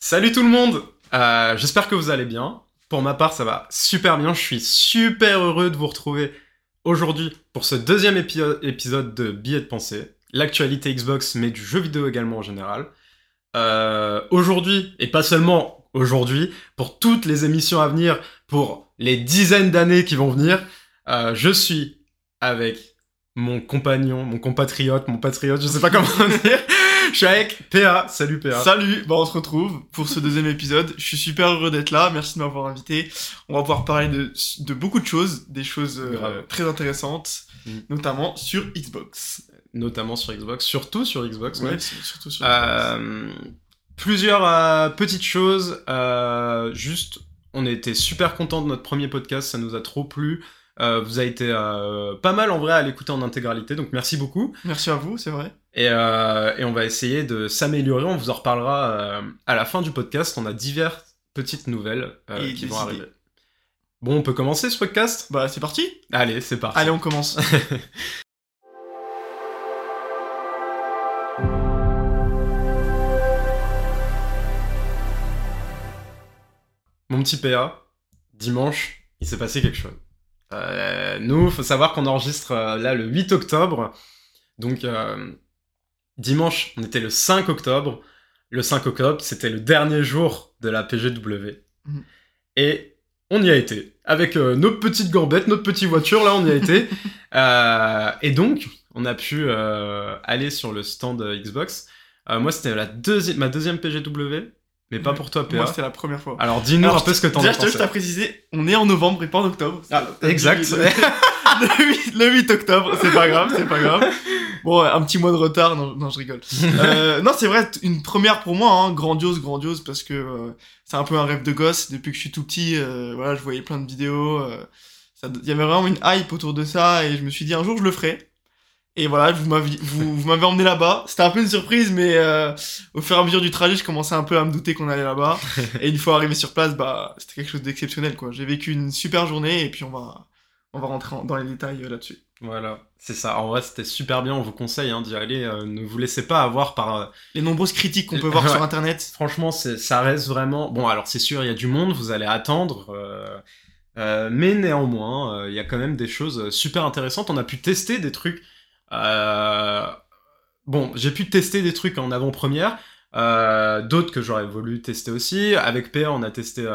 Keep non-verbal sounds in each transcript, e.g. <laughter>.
Salut tout le monde Euh, J'espère que vous allez bien. Pour ma part, ça va super bien. Je suis super heureux de vous retrouver aujourd'hui pour ce deuxième épi- épisode de Billets de pensée. L'actualité Xbox, mais du jeu vidéo également en général. Euh, aujourd'hui, et pas seulement aujourd'hui, pour toutes les émissions à venir, pour les dizaines d'années qui vont venir, euh, je suis avec mon compagnon, mon compatriote, mon patriote, je sais pas comment <laughs> dire. Je suis avec PA. Salut PA. Salut, bah on se retrouve pour ce deuxième épisode. Je suis super heureux d'être là, merci de m'avoir invité. On va pouvoir parler de, de beaucoup de choses, des choses euh, très intéressantes, Mm. notamment sur Xbox. notamment sur Xbox, surtout sur Xbox. Ouais, surtout sur Xbox. euh, plusieurs euh, petites choses. euh, juste, on était super content de notre premier podcast, ça nous a trop plu. Euh, vous avez été euh, pas mal en vrai à l'écouter en intégralité, donc merci beaucoup. Merci à vous, c'est vrai. Et, euh, et on va essayer de s'améliorer. On vous en reparlera euh, à la fin du podcast. On a diverses petites nouvelles euh, qui vont idées. arriver. Bon, on peut commencer ce podcast? Bah c'est parti. Allez, c'est parti. Allez, on commence. <laughs> Mon petit PA, dimanche, il s'est passé quelque chose. Nous, faut savoir qu'on enregistre là le 8 octobre. Donc, euh, dimanche, on était le 5 octobre. Le 5 octobre, c'était le dernier jour de la PGW. Mhm. Et on y a été. Avec euh, nos petites gambettes, notre petite voiture, là, on y a été. <laughs> Euh, et donc, on a pu euh, aller sur le stand euh, Xbox. Moi, c'était la deuxi- ma deuxième PGW, mais pas Ouais. pour toi, PA. Moi c'était la première fois. Alors dis-nous un peu ce que t'en Déjà, as je pensé. à préciser, on est en novembre et pas en octobre. Ah, exact. Le, <laughs> le 8, le 8 octobre, c'est pas grave, c'est pas grave. <laughs> Bon, un petit mois de retard, non, non je rigole. <laughs> Euh, non, c'est vrai, une première pour moi, hein, grandiose, grandiose, parce que euh, c'est un peu un rêve de gosse. Depuis que je suis tout petit, euh, voilà, je voyais plein de vidéos. euh, Il y avait vraiment une hype autour de ça, et je me suis dit un jour je le ferai. Et voilà, vous m'avez vous, vous m'avez emmené là-bas. C'était un peu une surprise, mais euh, au fur et à mesure du trajet, je commençais un peu à me douter qu'on allait là-bas. <laughs> et une fois arrivé sur place, bah, c'était quelque chose d'exceptionnel, quoi. J'ai vécu une super journée, et puis on va, on va rentrer en- dans les détails euh, là-dessus. Voilà, c'est ça. En vrai, c'était super bien. On vous conseille hein, d'y aller. euh, ne vous laissez pas avoir par. euh, Les nombreuses critiques qu'on peut voir <laughs> Ouais. sur Internet. Franchement, ça reste vraiment. Bon, alors c'est sûr, il y a du monde. Vous allez attendre. euh, mais néanmoins, il y a quand même des choses super intéressantes. On a pu tester des trucs. Bon, j'ai pu tester des trucs en avant-première. D'autres que j'aurais voulu tester aussi. Avec PA, on a testé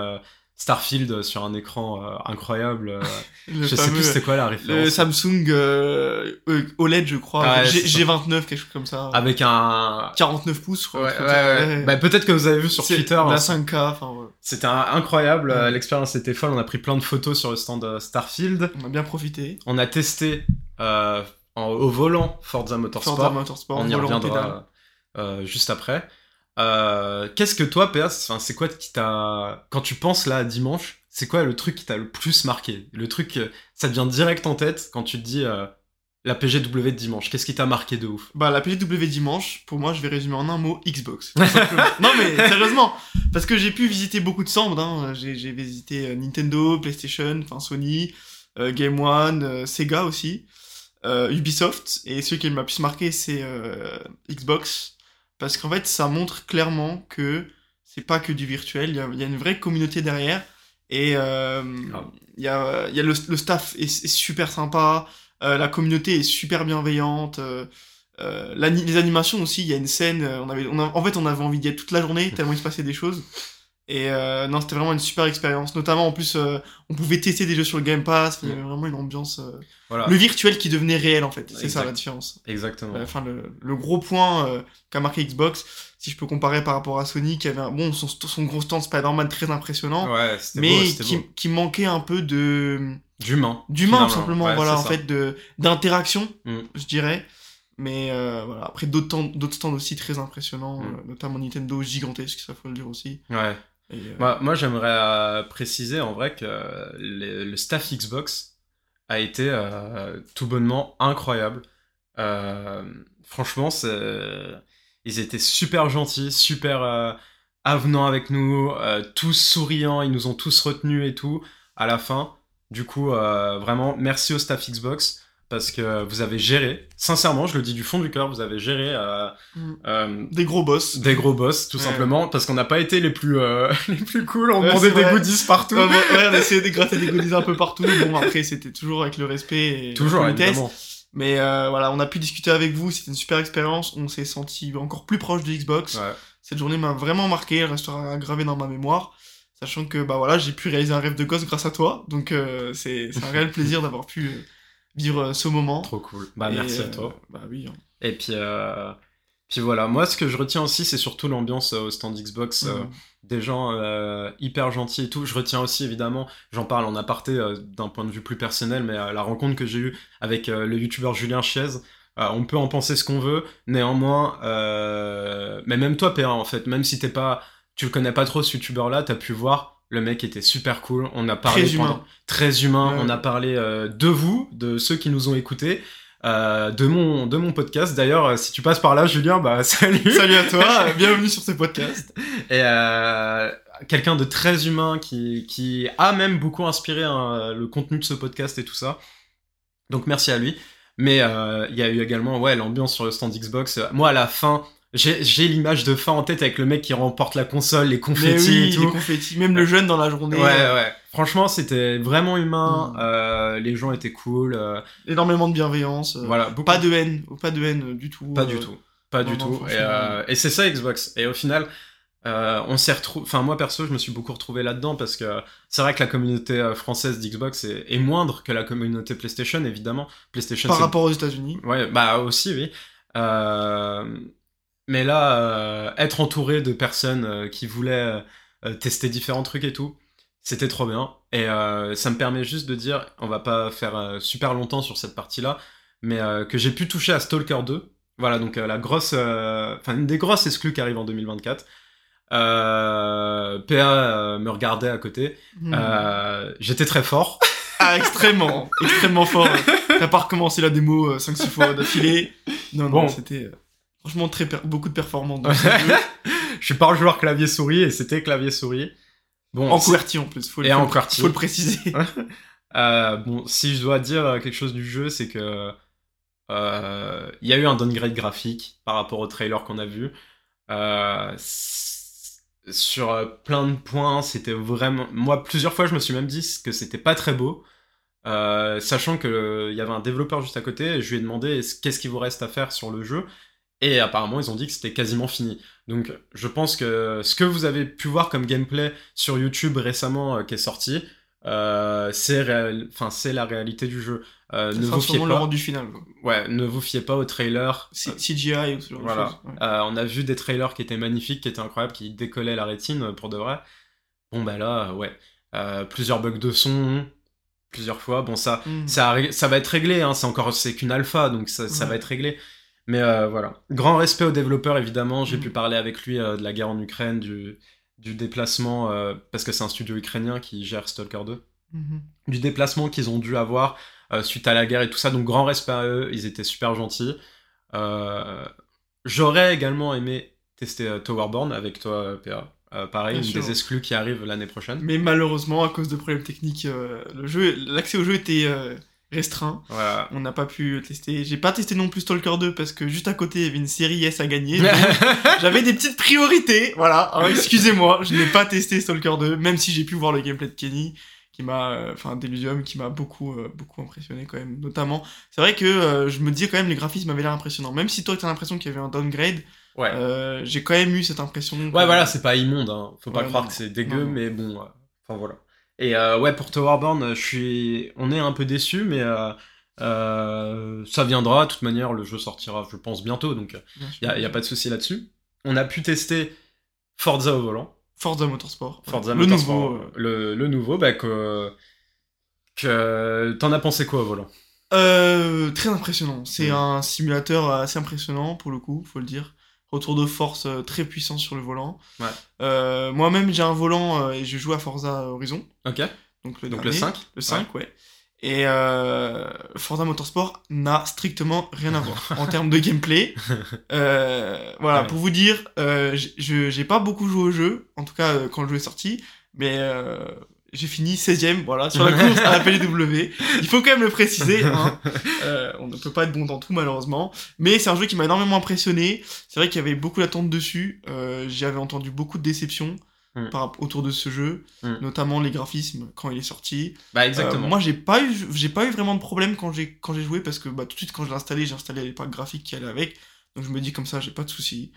Starfield sur un écran euh, incroyable. euh, <laughs> je sais plus c'était quoi la Le référence. Samsung euh, OLED, je crois. Ouais, G- c'est ça. G29, quelque chose comme ça. Avec un. 49 pouces, je crois. Ouais, ouais. Bah, peut-être que vous avez vu sur Twitter. La hein, 5K, enfin, ouais. C'était incroyable. L'expérience était folle. On a pris plein de photos sur le stand Starfield. On a bien profité. On a testé en- au volant Forza Motorsport. Forza Motorsport, on y reviendra juste après. Euh, Qu'est-ce que toi, c'est enfin, c'est quoi qui t'a. Quand tu penses là à dimanche, c'est quoi le truc qui t'a le plus marqué? Le truc, euh, ça te vient direct en tête quand tu te dis euh, la PGW de dimanche. Qu'est-ce qui t'a marqué de ouf? Bah, la PGW dimanche, pour moi, je vais résumer en un mot Xbox. <laughs> non, mais sérieusement, parce que j'ai pu visiter beaucoup de stands. Hein. J'ai j'ai visité euh, Nintendo, PlayStation, enfin Sony, euh, Game One, Sega aussi, Ubisoft. Et celui qui m'a plus marqué, c'est euh, Xbox. Parce qu'en fait, ça montre clairement que c'est pas que du virtuel. Il y a, il y a une vraie communauté derrière. Et euh, il y a, il y a le, le staff est, est super sympa. euh, la communauté est super bienveillante. euh, euh, les animations aussi, il y a une scène, on avait, on a- en fait on avait envie d'y être toute la journée, tellement il se passait des choses. Et euh, non, c'était vraiment une super expérience. Notamment en plus, euh, on pouvait tester des jeux sur le Game Pass, il y avait vraiment une ambiance. euh, Voilà, Le virtuel qui devenait réel en fait, c'est ça la différence. exactement. Euh, Enfin, le, le gros point euh, qu'a marqué Xbox, si je peux comparer par rapport à Sony, qui avait un, bon, son, son gros stand Spider-Man très impressionnant, Ouais, c'était mais beau, qui, qui manquait un peu de D'humain. d'humain simplement Ouais, voilà en ça. fait de d'interaction Mm. je dirais mais euh, voilà après d'autres temps- d'autres stands aussi très impressionnants Mm. euh, notamment Nintendo gigantesque ça faut le dire aussi Ouais. Euh, Moi, moi j'aimerais euh, préciser en vrai que le, staff Xbox a été euh, tout bonnement incroyable. Franchement, ils étaient super gentils, super avenants avec nous, tous souriants, ils nous ont tous retenus et tout à la fin. Du coup, vraiment, merci au staff Xbox parce que vous avez géré, sincèrement, je le dis du fond du cœur, vous avez géré euh, Mm. euh, Des gros boss. des gros boss, tout Ouais. simplement, parce qu'on n'a pas été les plus, euh, <laughs> les plus cool, on demandait des goodies partout. Ouais, ouais, on a essayé de gratter des goodies un peu partout. Bon, après, c'était toujours avec le respect et Toujours, la évidemment. Mais euh, voilà, on a pu discuter avec vous, c'était une super expérience. On s'est senti encore plus proche de Xbox. Ouais. Cette journée m'a vraiment marqué, elle restera gravée dans ma mémoire. Sachant que bah voilà, j'ai pu réaliser un rêve de gosse grâce à toi. Donc euh, c'est c'est un réel plaisir d'avoir pu euh, vivre euh, ce moment. Trop cool. Bah, Et, merci à euh, toi. Bah oui. hein. Et puis, euh, puis voilà, moi, ce que je retiens aussi, c'est surtout l'ambiance euh, au stand Xbox. euh, Mhm. des gens euh, hyper gentils et tout. Je retiens aussi évidemment, j'en parle en aparté d'un point de vue plus personnel, mais la rencontre que j'ai eue avec le youtubeur Julien Chiez, euh, on peut en penser ce qu'on veut, néanmoins, euh, mais même toi, PA, en fait, même si t'es pas, tu le connais pas trop ce youtubeur-là, t'as pu voir, le mec était super cool, on a parlé Très humain. très humain, Ouais. on a parlé euh, de vous, de ceux qui nous ont écoutés. euh, de mon de mon podcast d'ailleurs euh, si tu passes par là Julien bah <laughs> salut Salut à toi, bienvenue sur ce podcast. et euh, quelqu'un de très humain qui, qui a même beaucoup inspiré hein, le contenu de ce podcast et tout ça. Donc merci à lui. Mais il y a eu également ouais, l'ambiance sur le stand Xbox. Moi à la fin, j'ai j'ai l'image de fin en tête avec le mec qui remporte la console, les confettis oui, et les tout. confettis, même le jeune dans la journée. Ouais, euh, ouais. Franchement, c'était vraiment humain. Mm. euh, les gens étaient cool. euh, Énormément de bienveillance. voilà, beaucoup Pas de haine, pas de haine du tout. Pas euh, du tout. Pas non, du non, tout. Et, et c'est ça Xbox. Et au final, on s'est retrouvé. Enfin, moi perso, je me suis beaucoup retrouvé là-dedans parce que c'est vrai que la communauté française d'Xbox est, est moindre que la communauté PlayStation, évidemment. PlayStation, Par rapport aux États-Unis. Ouais, bah aussi, oui. Euh, Mais là, euh, être entouré de personnes euh, qui voulaient euh, tester différents trucs et tout, c'était trop bien. Et euh, ça me permet juste de dire, on va pas faire euh, super longtemps sur cette partie-là, mais euh, que j'ai pu toucher à Stalker 2. Voilà, donc euh, la grosse, euh, enfin une des grosses exclus qui arrive en 2024. Euh, PA euh, me regardait à côté. Hmm. Euh, J'étais très fort. <laughs> Ah, extrêmement, <laughs> extrêmement fort. T'as pas recommencé la démo euh, 5-6 fois d'affilée. Non, Bon. non, c'était euh, franchement très beaucoup de performances dans <laughs> ce jeu. Je suis pas un joueur clavier souris et c'était clavier souris. Bon, En QWERTY en plus, faut, le- Et faut, en le- QWERTY. faut le préciser. <laughs> Euh, bon, si je dois dire euh, quelque chose du jeu, c'est que euh, il y a eu un downgrade graphique par rapport au trailer qu'on a vu. Euh, sur euh, plein de points, c'était vraiment. Moi, plusieurs fois, je me suis même dit que c'était pas très beau. Euh, sachant qu'il y avait un développeur juste à côté, et je lui ai demandé est-ce- qu'est-ce qu'il vous reste à faire sur le jeu? Et apparemment, ils ont dit que c'était quasiment fini. Donc, je pense que ce que vous avez pu voir comme gameplay sur YouTube récemment euh, qui est sorti, euh, c'est réel- enfin, c'est la réalité du jeu. Euh, ne vous fiez pas. rendu final. Ouais, ne vous fiez pas au trailer. C- CGI ou ce genre de Voilà. choses. ouais. Euh, on a vu des trailers qui étaient magnifiques, qui étaient incroyables, qui décollaient la rétine pour de vrai. Bon, bah là, ouais. Plusieurs bugs de son, plusieurs fois. Bon, ça, Hmm. ça, va être réglé, hein. c'est encore c'est qu'une alpha, donc ça, va être réglé. Mais euh, voilà. Grand respect aux développeurs, évidemment. J'ai Mm. pu parler avec lui euh, de la guerre en Ukraine, du, du déplacement, euh, parce que c'est un studio ukrainien qui gère Stalker 2 Mhm. du déplacement qu'ils ont dû avoir euh, suite à la guerre et tout ça. Donc grand respect à eux, ils étaient super gentils. Euh, J'aurais également aimé tester euh, Towerborn avec toi, PA. Euh, pareil, Bien une sûr. des exclus qui arrive l'année prochaine. Mais malheureusement, à cause de problèmes techniques, euh, le jeu, l'accès au jeu était euh, restreint. Voilà. On n'a pas pu tester. J'ai pas testé non plus Stalker 2 parce que juste à côté, il y avait une série S à gagner. <laughs> J'avais des petites priorités, voilà. Alors, excusez-moi, je n'ai pas testé Stalker 2, même si j'ai pu voir le gameplay de Kenny, qui m'a, euh, enfin, Delusium, qui m'a beaucoup, euh, beaucoup impressionné quand même. Notamment, c'est vrai que euh, je me dis quand même les graphismes avaient l'air impressionnants. Même si toi, t'as l'impression qu'il y avait un downgrade, ouais. euh, j'ai quand même eu cette impression. que- Ouais, voilà, c'est pas immonde, hein. faut pas Ouais, croire non. que c'est dégueu, Non, non. mais bon, euh, enfin voilà. Et euh, ouais, pour Towerborn, euh, je suis, on est un peu déçu, mais euh, ça viendra. De toute manière, le jeu sortira, je pense, bientôt, donc il y a, pas de souci là-dessus. On a pu tester Forza au volant. Forza Motorsport. Forza le Motorsport, nouveau. le, le nouveau, bah que, que t'en as pensé quoi au volant? Euh, très impressionnant. C'est un simulateur assez impressionnant pour le coup, faut le dire. Retour de force euh, très puissant sur le volant. Ouais. Euh, Moi-même, j'ai un volant euh, et je joue à Forza Horizon. Ok. Donc le, Donc le dernier, 5 Le 5, ouais. Et euh, Forza Motorsport n'a strictement rien à voir <laughs> en termes de gameplay. Euh, voilà, Ouais. pour vous dire, euh, je j'ai pas beaucoup joué au jeu, en tout cas quand le jeu est sorti, mais j'ai fini 16ème, voilà, sur la course à la <laughs> PLW. Il faut quand même le préciser, hein. <laughs> Euh, on ne peut pas être bon dans tout, malheureusement. Mais c'est un jeu qui m'a énormément impressionné. C'est vrai qu'il y avait beaucoup d'attentes dessus. Euh, J'avais entendu beaucoup de déceptions Mm. par, autour de ce jeu, Mm. notamment les graphismes quand il est sorti. Bah Euh, exactement. moi, j'ai pas eu, j'ai pas eu vraiment de problème quand j'ai quand j'ai joué parce que bah, tout de suite quand je l'ai installé, j'ai installé les packs graphiques qui allaient avec. Donc je me dis comme ça, j'ai pas de soucis.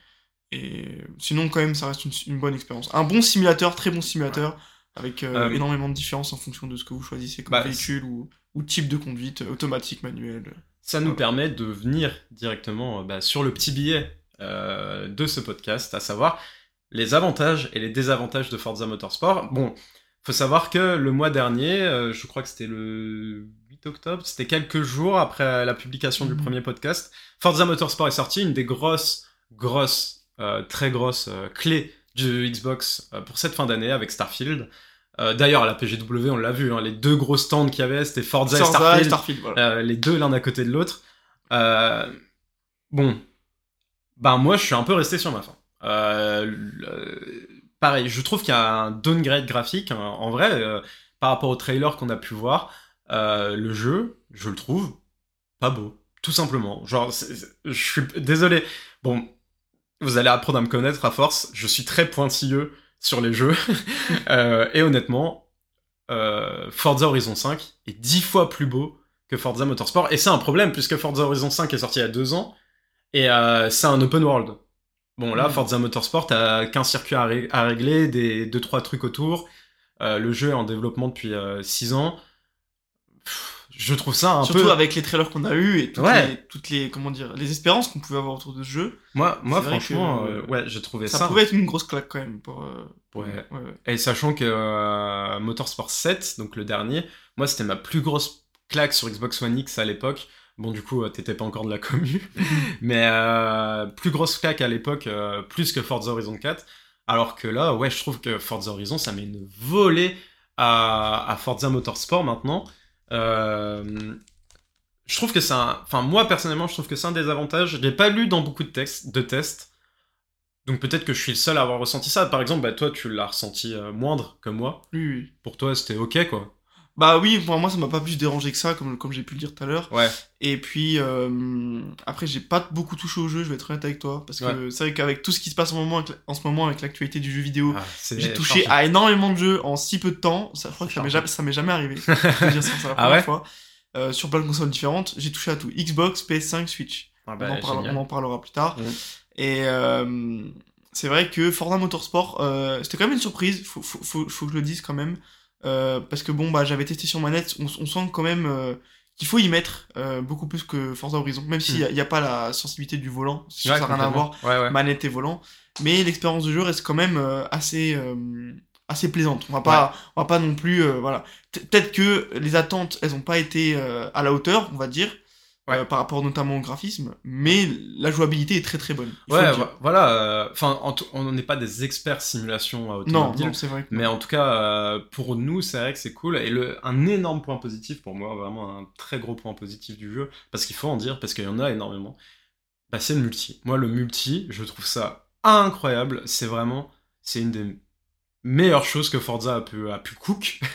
Et sinon, quand même, ça reste une, une bonne expérience. Un bon simulateur, très bon simulateur, avec euh, Euh, énormément de différences en fonction de ce que vous choisissez comme bah, véhicule ou, ou type de conduite, euh, automatique, manuel. Ça nous permet de venir directement euh, bah, sur le petit billet euh, de ce podcast, à savoir les avantages et les désavantages de Forza Motorsport. Bon, faut savoir que le mois dernier, euh, je crois que c'était le 8 octobre, c'était quelques jours après la publication du Mhm. premier podcast, Forza Motorsport est sorti, une des grosses, grosses, euh, très grosses clés du Xbox euh, pour cette fin d'année avec Starfield. Euh, D'ailleurs, à la PGW, on l'a vu, hein, les deux gros stands qu'il y avait, c'était Forza, et Starfield. et Starfield, voilà. Euh, les deux l'un à côté de l'autre. Euh, bon, ben moi je suis un peu resté sur ma fin. Pareil, je trouve qu'il y a un downgrade graphique. hein. En vrai, par rapport au trailer qu'on a pu voir, le jeu, je le trouve pas beau, tout simplement. Genre, je suis désolé. Bon, vous allez apprendre à me connaître à force. Je suis très pointilleux sur les jeux. <laughs> Euh, et honnêtement, euh, Forza Horizon 5 est dix fois plus beau que Forza Motorsport. Et c'est un problème, puisque Forza Horizon 5 est sorti il y a deux ans, et euh, c'est un open world. Bon, là, Mm. Forza Motorsport, t'as qu'un circuit à, ré- à régler, des deux, trois trucs autour. Euh, le jeu est en développement depuis 6 ans. Pff, Je trouve ça un Surtout peu... avec les trailers qu'on a eu et toutes, Ouais. les, toutes les comment dire les espérances qu'on pouvait avoir autour de ce jeu, Moi, moi franchement, que- euh, ouais, j'ai trouvé ça, ça... pouvait être une grosse claque quand même pour. euh, Ouais. Et sachant que euh, Motorsport 7, donc le dernier, moi c'était ma plus grosse claque sur Xbox One X à l'époque. Bon, du coup, euh, t'étais pas encore de la commu. <laughs> Mais euh, plus grosse claque à l'époque, euh, plus que Forza Horizon 4. Alors que là, ouais, je trouve que Forza Horizon, ça met une volée à, à Forza Motorsport maintenant. Euh, je trouve que c'est un... Enfin, moi, personnellement, je trouve que c'est un des avantages. Je l'ai pas lu dans beaucoup de, textes, de tests. Donc peut-être que je suis le seul à avoir ressenti ça. Par exemple, bah, toi, tu l'as ressenti euh, moindre que moi. Oui, oui. Pour toi, c'était ok, quoi. Bah oui, pour moi ça m'a pas plus dérangé que ça, comme, comme j'ai pu le dire tout à l'heure. Ouais. Et puis euh, après j'ai pas beaucoup touché au jeu, je vais être honnête avec toi, parce que c'est vrai qu'avec tout ce qui se passe en, moment, ce moment avec l'actualité du jeu vidéo, Ah, j'ai touché à énormément de jeux en si peu de temps. Ça, je crois que ça m'est jamais, ça m'est jamais arrivé. <laughs> Je peux dire ça, la Ah première ouais fois. Euh, sur plein de consoles différentes, j'ai touché à tout. Xbox, PS5, Switch. Ah on, bah, en parle- génial. on en parlera plus tard. Et euh, c'est vrai que Forza Motorsport, euh, c'était quand même une surprise, faut, faut, faut, faut que je le dise quand même. Euh, parce que bon, bah, j'avais testé sur manette, on, on sent quand même euh, qu'il faut y mettre euh, beaucoup plus que Forza Horizon, même s'il n'y a, pas la sensibilité du volant, ça n'a rien à voir, complètement. Ouais, ouais. manette et volant. Mais l'expérience de jeu reste quand même euh, assez, euh, assez plaisante. On va pas, on va pas non plus, euh, voilà. Pe- Peut-être que les attentes, elles ont pas été euh, à la hauteur, on va dire. Ouais. euh, par rapport notamment au graphisme, mais la jouabilité est très très bonne. il Ouais, voilà. euh, Enfin, on n'est pas des experts simulation Non, automobile. non, c'est vrai. que- Mais en tout cas, euh, pour nous, c'est vrai que c'est cool. Et le, un énorme point positif pour moi, vraiment un très gros point positif du jeu, parce qu'il faut en dire, parce qu'il y en a énormément, bah, c'est le multi. Moi, le multi, je trouve ça incroyable. C'est vraiment, c'est une des meilleures choses que Forza a pu, a pu cook. <laughs>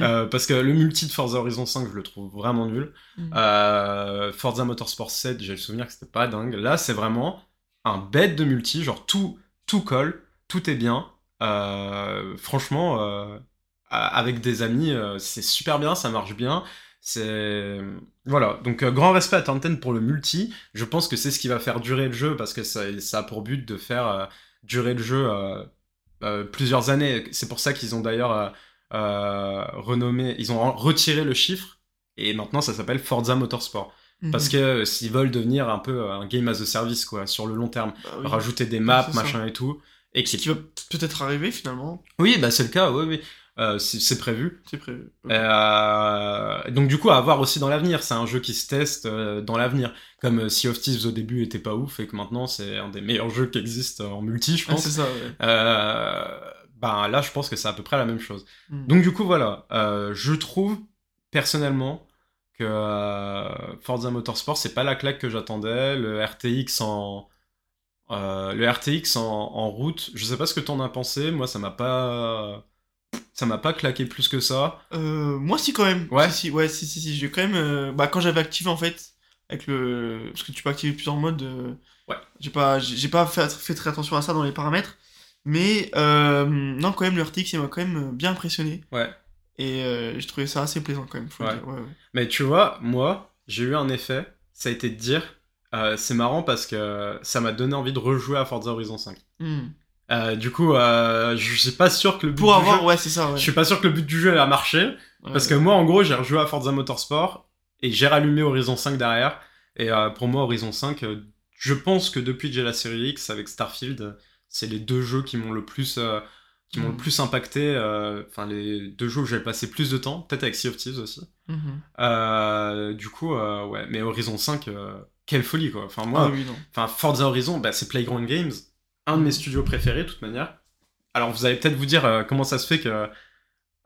Euh, parce que le multi de Forza Horizon 5, je le trouve vraiment nul. Mhm. Euh, Forza Motorsport 7, j'ai le souvenir que c'était pas dingue. Là, c'est vraiment un bête de multi, genre tout, tout colle, tout est bien. Euh, franchement, avec des amis, c'est super bien, ça marche bien. C'est voilà, donc euh, grand respect à Tanten pour le multi. Je pense que c'est ce qui va faire durer le jeu parce que ça, ça a pour but de faire euh, durer le jeu euh, plusieurs années. C'est pour ça qu'ils ont d'ailleurs euh, euh, renommé, ils ont retiré le chiffre et maintenant ça s'appelle Forza Motorsport. Mhm. Parce que euh, s'ils veulent devenir un peu euh, un game as a service quoi, sur le long terme, Bah oui. rajouter des maps, ça. machin et tout, et Ce qui qui va peut-être arriver finalement, oui bah c'est le cas, oui oui, Euh, c'est prévu. c'est prévu. Euh, donc du coup à voir aussi dans l'avenir, c'est un jeu qui se teste euh, dans l'avenir, comme Sea of Thieves au début était pas ouf et que maintenant c'est un des meilleurs jeux qui existent en multi je Ah, pense. c'est ça, ouais. Ben là, je pense que c'est à peu près la même chose. Mhm. Donc du coup, voilà, je trouve personnellement que Forza Motorsport, c'est pas la claque que j'attendais. Le RTX en le RTX en, en route, je sais pas ce que t'en as pensé. Moi, ça m'a pas ça m'a pas claqué plus que ça. Euh, moi, si, quand même. Ouais. Si, si, ouais, si, si, si. J'ai quand même. euh, Bah, quand j'avais activé, en fait, avec le. Parce que tu peux activer plusieurs modes. euh, Ouais. J'ai pas, j'ai pas fait, fait très attention à ça dans les paramètres. Mais, euh, non, quand même, le RTX, il m'a quand même bien impressionné. Ouais. Et j'ai trouvé ça assez plaisant, quand même. Faut Ouais. dire. Ouais, ouais. Mais tu vois, moi, j'ai eu un effet, ça a été de dire, c'est marrant parce que ça m'a donné envie de rejouer à Forza Horizon 5. Hmm. Euh, du coup, euh, je suis pas sûr que le but Pour du avoir, jeu... ouais, c'est ça, ouais. Je suis pas sûr que le but du jeu a marché, Ouais. parce que moi, en gros, j'ai rejoué à Forza Motorsport et j'ai rallumé Horizon 5 derrière. Et euh, pour moi, Horizon 5, euh, je pense que depuis que j'ai la série X avec Starfield, c'est les deux jeux qui m'ont le plus, qui m'ont Mm. le plus impacté. euh, Enfin, les deux jeux où j'ai passé plus de temps, peut-être avec Sea of Thieves aussi. Mhm. Euh, du coup, euh, ouais, mais Horizon 5, euh, quelle folie quoi. Enfin, moi, Ah oui, enfin Forza Horizon, bah, c'est Playground Games, un de mes studios préférés de toute manière. Alors vous allez peut-être vous dire euh, comment ça se fait que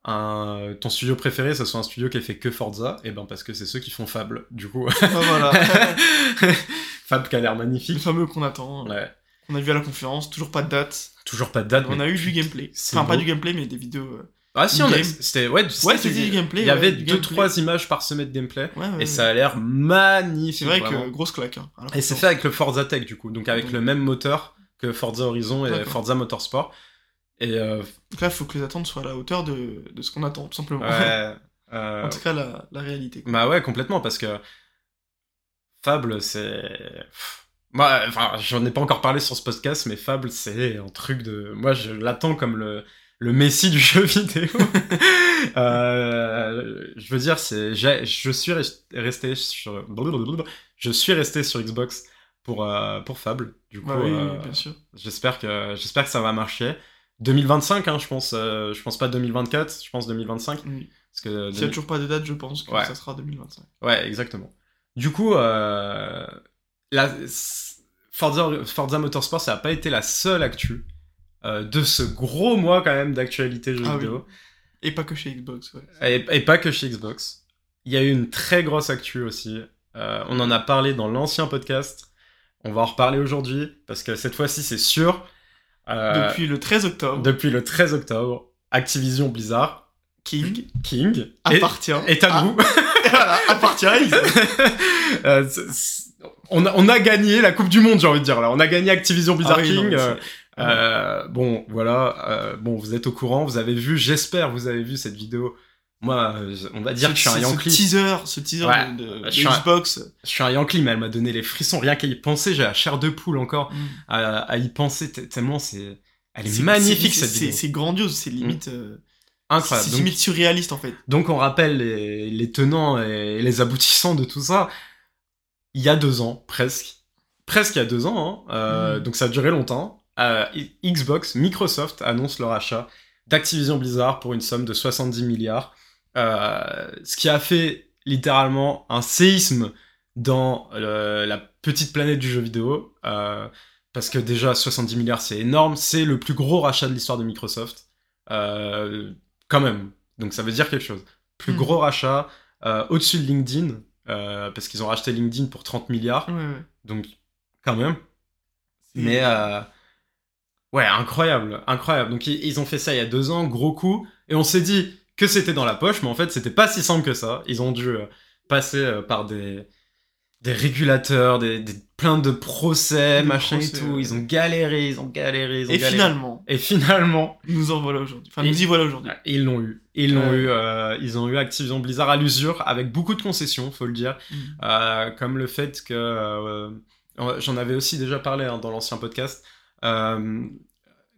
un- ton studio préféré, ce soit un studio qui a fait que Forza, et ben parce que c'est ceux qui font Fable. Du coup, Ah, voilà. <laughs> Fable qui a l'air le magnifique. fameux qu'on attend. Ouais. On a vu à la conférence, toujours pas de date. Toujours pas de date. On a eu du gameplay. Enfin, pas du gameplay, mais des vidéos. euh, Ah si, on a- c'était ouais, Ouais, c'était du gameplay. Il y avait ouais, du deux gameplay. trois images par semaine de gameplay Ouais, ouais, et ça a l'air magnifique. C'est vrai vraiment. que grosse claque. hein, Et c'est fait avec le Forza Tech du coup, donc avec Donc- le même moteur que Forza Horizon et. Forza Motorsport. Et euh, Donc là, il faut que les attentes soient à la hauteur de, de ce qu'on attend, tout simplement. ouais, <laughs> euh, en tout cas, la, la réalité. quoi. bah ouais, complètement parce que Fable, c'est. Moi, enfin, j'en ai pas encore parlé sur ce podcast, mais Fable, c'est un truc de. Moi, je l'attends comme le le messie du <laughs> jeu vidéo. <laughs> Euh, je veux dire, c'est, je suis res- resté sur, je suis resté sur Xbox pour euh, pour Fable. Du coup, Bah oui, euh, bien sûr. J'espère que j'espère que ça va marcher. 2025, hein, je pense. euh, je pense pas 2024, je pense 2025. Oui. Parce que S'il n'y a toujours pas de date, je pense que Ouais. ça sera 2025. ouais, exactement. Du coup, la Forza, Forza Motorsport, ça a pas été la seule actu de ce gros mois quand même d'actualité jeux Ah oui. vidéo. Et pas que chez Xbox, ouais. Et, et pas que chez Xbox. Il y a eu une très grosse actu aussi. On en a parlé dans l'ancien podcast. On va en reparler aujourd'hui parce que cette fois-ci, c'est sûr. Euh, Depuis le 13 octobre, depuis le 13 octobre, Activision Blizzard, King King, appartient. est, à à- nous. <laughs> voilà, appartient à. <laughs> Euh, on, a, on a gagné la Coupe du Monde, j'ai envie de dire là. On a gagné Activision Blizzard Ah oui, King. euh, euh, bon, voilà. bon, vous êtes au courant, vous avez vu, j'espère, vous avez vu cette vidéo. Moi, euh, on va dire ce, que je suis un ce- ce Yankee. teaser, ce teaser Ouais. de, de- Je de suis un- Xbox. Je suis un Yankee, mais elle m'a donné les frissons. Rien qu'à y penser, j'ai la chair de poule encore Mm. à, à y penser tellement c'est. Elle est, magnifique cette vidéo. C'est grandiose, c'est limite, euh, Incroyable. c'est Donc- limite surréaliste en fait. Donc on rappelle les, les tenants et les aboutissants de tout ça. Il y a deux ans, presque. Presque il y a deux ans, hein, euh, Mm. donc ça a duré longtemps. euh, Xbox, Microsoft annonce leur achat d'Activision Blizzard pour une somme de 70 milliards. Euh, ce qui a fait littéralement un séisme dans euh, la petite planète du jeu vidéo. euh, parce que déjà 70 milliards c'est énorme, c'est le plus gros rachat de l'histoire de Microsoft. Quand même. Donc ça veut dire quelque chose. Plus Mm. gros rachat, euh, au-dessus de LinkedIn, euh, parce qu'ils ont racheté LinkedIn pour 30 milliards. Ouais, ouais. Donc quand même. Mais euh, ouais, incroyable, incroyable. Donc ils, ils ont fait ça il y a deux ans, gros coup, et on s'est dit que c'était dans la poche, mais en fait c'était pas si simple que ça. Ils ont dû euh, passer euh, par des des régulateurs, des, des plein de procès, Des machin procès, et tout. ouais. Ils ont galéré, ils ont galéré, ils ont Et galéré. finalement, Et finalement, nous en voilà aujourd'hui. Enfin, nous y voilà aujourd'hui. Ils l'ont eu. Ils l'ont eu. euh, ils ont eu Activision Blizzard à l'usure avec beaucoup de concessions, faut le dire. Mm. Comme le fait que. J'en avais aussi déjà parlé hein, dans l'ancien podcast.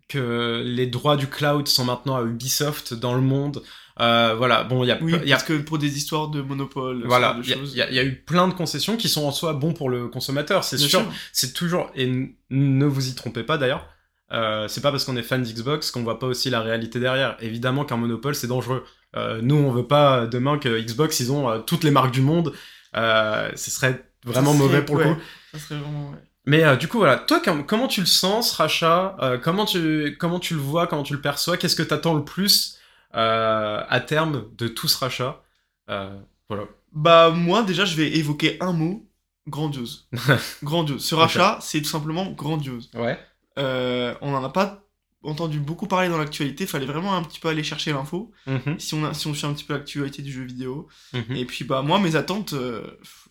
que les droits du cloud sont maintenant à Ubisoft dans le monde. Euh, voilà, bon, il y a, Oui, y a parce que pour des histoires de monopole, voilà, il y y, y a eu plein de concessions qui sont en soi bons pour le consommateur, c'est sûr. sûr. C'est toujours et ne vous y trompez pas d'ailleurs. Euh, c'est pas parce qu'on est fan d'Xbox qu'on voit pas aussi la réalité derrière. Évidemment qu'un monopole c'est dangereux. Euh, nous on veut pas demain que Xbox ils ont euh, toutes les marques du monde. Euh, ce serait vraiment serait- mauvais pour le ouais. coup. Ça serait vraiment. ouais. Mais euh, du coup voilà, toi com- comment tu le sens ce rachat Euh, Comment tu comment tu le vois Comment tu le perçois? Qu'est-ce que t'attends le plus? À terme de tout ce rachat Euh, Voilà. Bah, moi, déjà, je vais évoquer un mot grandiose. <laughs> grandiose. Ce rachat, c'est tout simplement grandiose. Ouais. Euh, on n'en a pas entendu beaucoup parler dans l'actualité, fallait vraiment un petit peu aller chercher l'info. Mhm, Si on, a, si on suit un petit peu l'actualité du jeu vidéo. mhm. Et puis bah moi mes attentes, euh,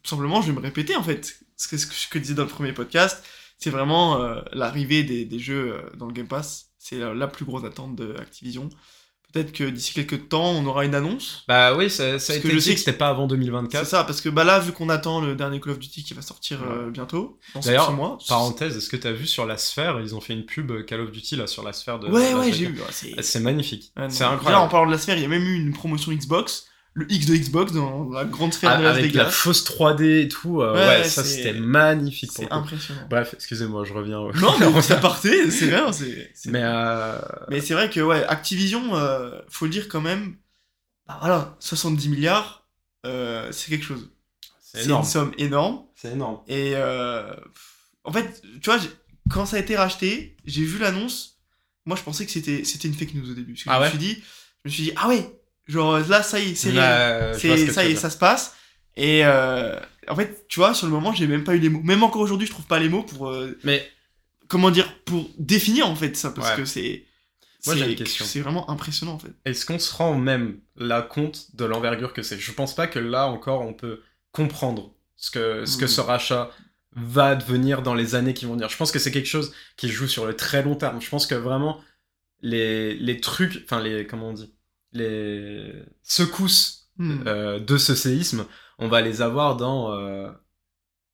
tout simplement je vais me répéter en fait. Ce que, ce que je disais dans le premier podcast, c'est vraiment euh, l'arrivée des, des jeux euh, dans le Game Pass. C'est la, la plus grosse attente de Activision. Peut-être que d'ici quelques temps on aura une annonce. Bah oui, ça, ça a Parce que été je sais que c'était pas avant C'est 2024. ça, parce que bah là vu qu'on attend le dernier Call of Duty qui va sortir euh, bientôt, dans D'ailleurs, ce mois. Parenthèse, est-ce que t'as vu sur la sphère, ils ont fait une pub Call of Duty là sur la sphère de. Ouais ouais j'ai vu. ouais, c'est C'est magnifique. ouais, c'est Déjà, en incroyable. parlant de la sphère, il y a même eu une promotion Xbox, le X de Xbox dans la grande sphère Ah, de Las avec la fausse 3D et tout, euh, Ouais, ouais, ça c'est- c'était magnifique C'est coup. impressionnant. Bref, excusez-moi, je reviens. Non, mais <laughs> ça partait, c'est vrai, c'est. c'est- Mais euh, Mais c'est vrai que, ouais, Activision, euh, faut le dire quand même, bah voilà, 70 milliards, c'est quelque chose. c'est C'est une somme énorme. C'est énorme. Et en fait, tu vois, quand ça a été racheté, j'ai vu l'annonce. Moi, je pensais que c'était c'était une fake news au début. Parce que Ah je, ouais me suis dit, je me suis dit, ah ouais, genre là, ça y est, c'est réel. Que ça y est, ça se passe. Et euh, en fait, tu vois, sur le moment, j'ai même pas eu les mots. Même encore aujourd'hui, je trouve pas les mots pour. euh, Mais comment dire Pour définir en fait ça, parce Ouais. que c'est. Moi, j'ai une question. C'est vraiment impressionnant en fait. est-ce qu'on se rend même là compte de l'envergure que c'est? Je pense pas que là encore on peut comprendre ce que, ce que Mm. ce rachat va devenir dans les années qui vont venir. Je pense que c'est quelque chose qui joue sur le très long terme. Je pense que vraiment les, les trucs, enfin les, comment on dit, les secousses Hmm. euh, de ce séisme, on va les avoir dans euh,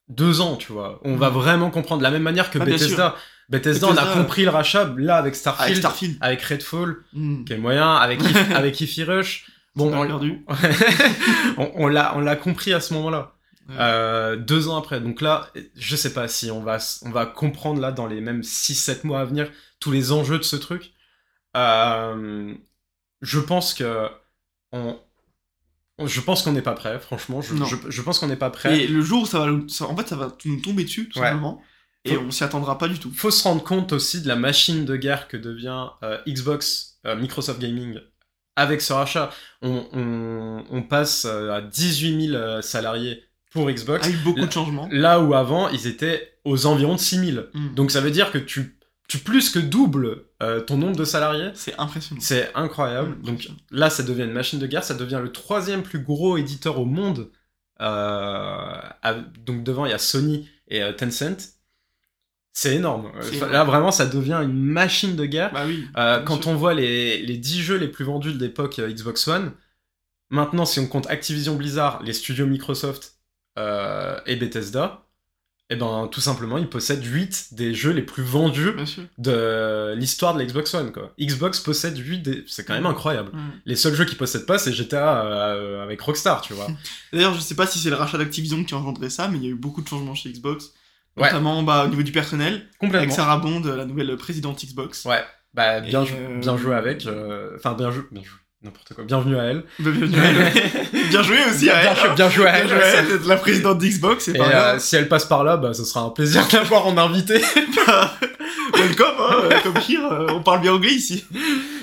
deux ans, tu vois. On va Mm. vraiment comprendre de la même manière que Ah, Bethesda. Bethesda, on a compris le rachat là avec Avec Starfield, avec Redfall, Hmm. qui est moyen, avec If- <laughs> avec Ify Rush. Bon, On on, perdu. <laughs> on, on l'a on l'a compris à ce moment-là. Ouais. Euh, deux ans après. Donc là, je sais pas si on va, on va comprendre là dans les mêmes 6-7 mois à venir tous les enjeux de ce truc. Euh, je pense que on, je pense qu'on n'est pas prêt, franchement. Je, je, je pense qu'on n'est pas prêt. Et le jour où ça va, ça- en fait, ça va nous tomber dessus, tout Ouais. simplement. Et Faut- on s'y attendra pas du tout. faut se rendre compte aussi de la machine de guerre que devient euh, Xbox, euh, Microsoft Gaming avec ce rachat. On, on- on passe euh, à 18 000 euh, salariés pour Xbox. Avec beaucoup Là- de changements. Là où avant, ils étaient aux environs de 6 000. Hmm. Donc ça veut dire que tu, tu plus que doubles euh, ton nombre de salariés. C'est impressionnant. C'est incroyable. Donc là, ça devient une machine de guerre. Ça devient le troisième plus gros éditeur au monde. Euh, à- donc devant, il y a Sony et euh, Tencent. C'est énorme. Là, vraiment, ça devient une machine de guerre. Bah oui. Quand sûr. on voit les, les 10 jeux les plus vendus de l'époque Xbox One, maintenant, si on compte Activision Blizzard, les studios Microsoft et Bethesda, et ben tout simplement, ils possèdent 8 des jeux les plus vendus de l'histoire de la Xbox One. Quoi. Xbox possède 8 des... C'est quand même incroyable. Les seuls jeux qu'ils possèdent pas, c'est GTA euh, avec Rockstar, tu vois. <laughs> D'ailleurs, je sais pas si c'est le rachat d'Activision qui a engendré ça, mais il y a eu beaucoup de changements chez Xbox. Ouais. Notamment bah, au niveau du personnel, avec Complètement. Sarah Bond, la nouvelle présidente Xbox. Ouais, bah bien, jou- euh, bien joué avec. euh, Enfin. Bien joué. N'importe quoi. Bienvenue à elle. Bah, bienvenue à elle. <laughs> Bien joué aussi à bien, elle. joué- bien joué à Bien elle. joué à elle d'être la présidente d'Xbox, c'est Et pas euh, si elle passe par là, bah, ce sera un plaisir <laughs> de l'avoir en invité. <laughs> Welcome, hein, euh, comme Kir, euh, on parle bien anglais ici.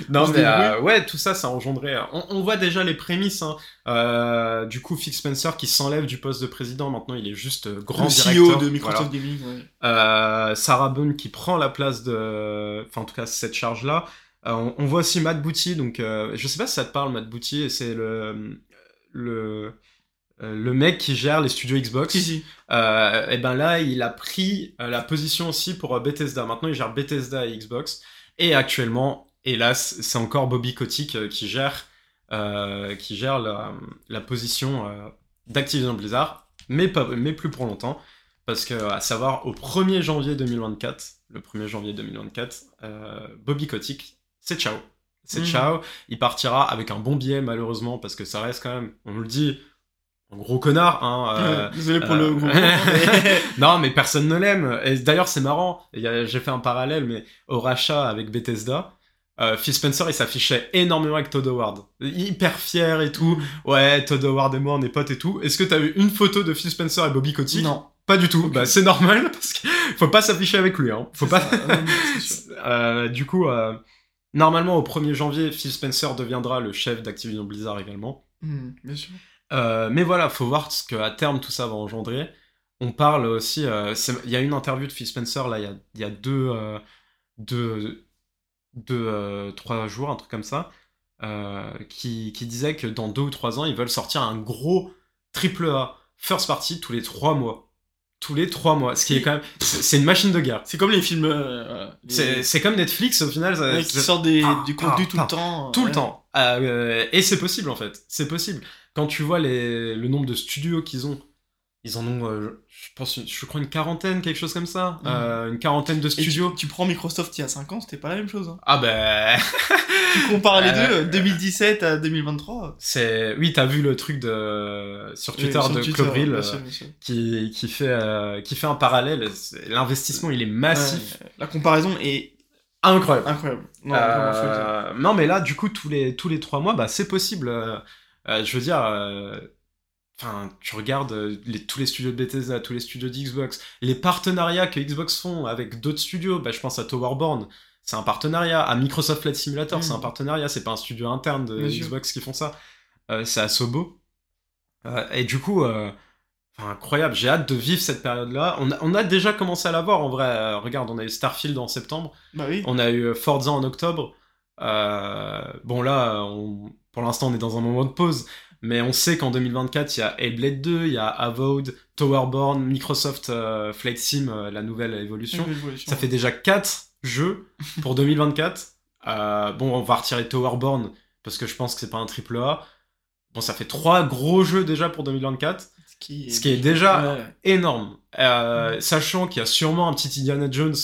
non, mais euh, ouais, tout ça, ça a engendré. On, on voit déjà les prémices. hein. Euh, du coup, Phil Spencer qui s'enlève du poste de président, maintenant il est juste grand le CEO directeur. de Microsoft Gaming. ouais. Voilà. Euh, Sarah Bone qui prend la place de. Enfin, en tout cas, cette charge-là. Euh, on, on voit aussi Matt Booty. Donc, euh, je sais pas si ça te parle, Matt Booty. et C'est le. Le. euh, Le mec qui gère les studios Xbox. Si, si. Et ben là, il a pris la position aussi pour Bethesda. Maintenant, il gère Bethesda et Xbox. Et actuellement, hélas, c'est encore Bobby Kotick qui gère, euh, qui gère la, la position euh, d'Activision Blizzard, mais, pas, mais plus pour longtemps. Parce que, à savoir, au 1er janvier 2024, le 1er janvier 2024, euh, Bobby Kotick, c'est ciao. C'est Mhm. ciao. Il partira avec un bon billet, malheureusement, parce que ça reste quand même, on nous le dit, un gros connard. Hein, <laughs> euh, Désolé pour euh, le gros. <laughs> mais- <laughs> non, mais personne ne l'aime. Et d'ailleurs, c'est marrant. J'ai fait un parallèle, mais au rachat avec Bethesda, euh, Phil Spencer, il s'affichait énormément avec Todd Howard. Hyper fier et tout. Ouais, Todd Howard et moi, on est potes et tout. Est-ce que t'as eu une photo de Phil Spencer et Bobby Kotick Non. Pas du tout. Bah, c'est normal, parce qu'il faut pas s'afficher avec lui. Hein. Faut pas... ça. Euh, du coup, euh, normalement, au 1er janvier, Phil Spencer deviendra le chef d'Activision Blizzard également. Hmm, bien sûr. Euh, mais voilà, faut voir ce qu'à terme tout ça va engendrer. On parle aussi, euh, il y a une interview de Phil Spencer là, il y a, y a deux, euh, deux, deux, trois jours, un truc comme ça, qui, qui disait que dans deux ou trois ans, ils veulent sortir un gros triple A first party tous les trois mois tous les trois mois. Ce qui est quand même. C'est une machine de guerre. C'est comme les films. Euh, c'est comme Netflix au final. Ça, qui sortent des, du contenu tout le temps. Tout le temps. Euh, et c'est possible en fait. C'est possible. Quand tu vois les, le nombre de studios qu'ils ont, ils en ont, euh, je pense, je crois une quarantaine, quelque chose comme ça. Mm. Euh, une quarantaine de studios. Tu, prends Microsoft il y a 5 ans, c'était pas la même chose. Hein. Ah ben. <laughs> tu compares les deux, 2017 à 2023. C'est, oui, t'as vu le truc de sur Twitter de Clobril qui, qui fait qui fait un parallèle. L'investissement, il est massif. la comparaison est incroyable. Incroyable. Non, euh, non, mais là, du coup, tous les tous les trois mois, bah c'est possible. je veux dire Enfin, tu regardes euh, les, tous les studios de Bethesda, tous les studios d'Xbox, les partenariats que Xbox font avec d'autres studios, bah, je pense à Towerborn, c'est un partenariat. À Microsoft Flight Simulator, c'est un mm. partenariat, c'est pas un studio interne de Xbox qui font ça. Euh, c'est à Sobo. Euh, et du coup, incroyable, j'ai hâte de vivre cette période-là. On a, on a, déjà commencé à la voir en vrai. regarde, on a eu Starfield en septembre. Bah oui. On a eu Forza en octobre. bon, là, on, pour l'instant, on est dans un moment de pause. Mais on sait qu'en 2024, il y a Hellblade 2, il y a Avowed, Towerborn, Microsoft euh, Flight Sim, euh, la nouvelle évolution. Ça fait déjà 4 jeux pour <laughs> 2024. Euh, bon, on va retirer Towerborn parce que je pense que c'est pas un triple A. Bon, ça fait 3 gros jeux déjà pour 2024. Ce qui est, déjà énorme. Sachant qu'il y a sûrement un petit Indiana Jones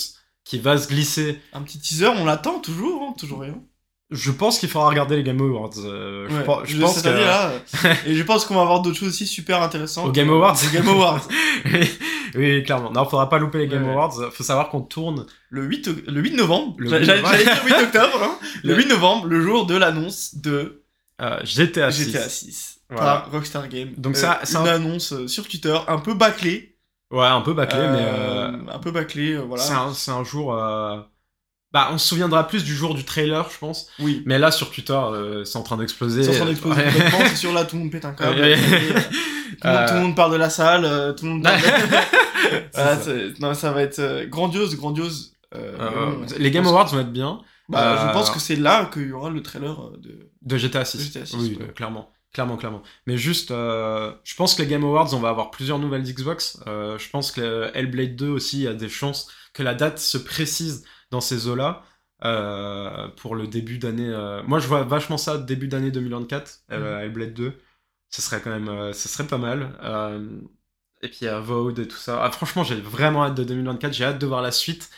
qui va se glisser. Un petit teaser, on l'attend toujours, hein, toujours rien. Je pense qu'il faudra regarder les Game Awards. Euh, je, pense que... là, et je pense qu'on va avoir d'autres choses aussi super intéressantes. Au Game Awards Les Game Awards. <laughs> oui, clairement. Non, faudra pas louper les Game Awards. Faut savoir qu'on tourne... Le 8, le 8 novembre. J'allais dire le 8 octobre. Hein. <laughs> Le 8 novembre, le jour de l'annonce de... Euh, GTA 6. GTA 6. Par Rockstar Games. Donc ça, c'est une annonce euh, sur Twitter, un peu bâclée. Ouais, un peu bâclée, mais... Un peu bâclée, voilà. C'est un, un, jour... Bah, on se souviendra plus du jour du trailer, je pense. Oui. Mais là, sur Twitter, euh, c'est en train d'exploser. C'est en train d'exploser complètement. c'est sûr, là, tout le monde pète un câble. <laughs> Euh, tout, le monde, part de la salle. Euh, tout le monde. <laughs> non, ça va être grandiose, grandiose. les Game Awards vont être bien. Bah, je pense que c'est là qu'il y aura le trailer de. De GTA 6. GTA 6 oui, clairement. Clairement, clairement. Mais juste, je pense que les Game Awards, on va avoir plusieurs nouvelles Xbox. je pense que Hellblade 2 aussi, il y a des chances que la date se précise dans ces eaux-là. Euh, pour le début d'année. Euh, moi, je vois vachement ça début d'année 2024, euh, mm. Hellblade 2. Ce serait quand même, ce serait pas mal. et puis à Vode et tout ça. Ah, franchement, j'ai vraiment hâte de 2024. J'ai hâte de voir la suite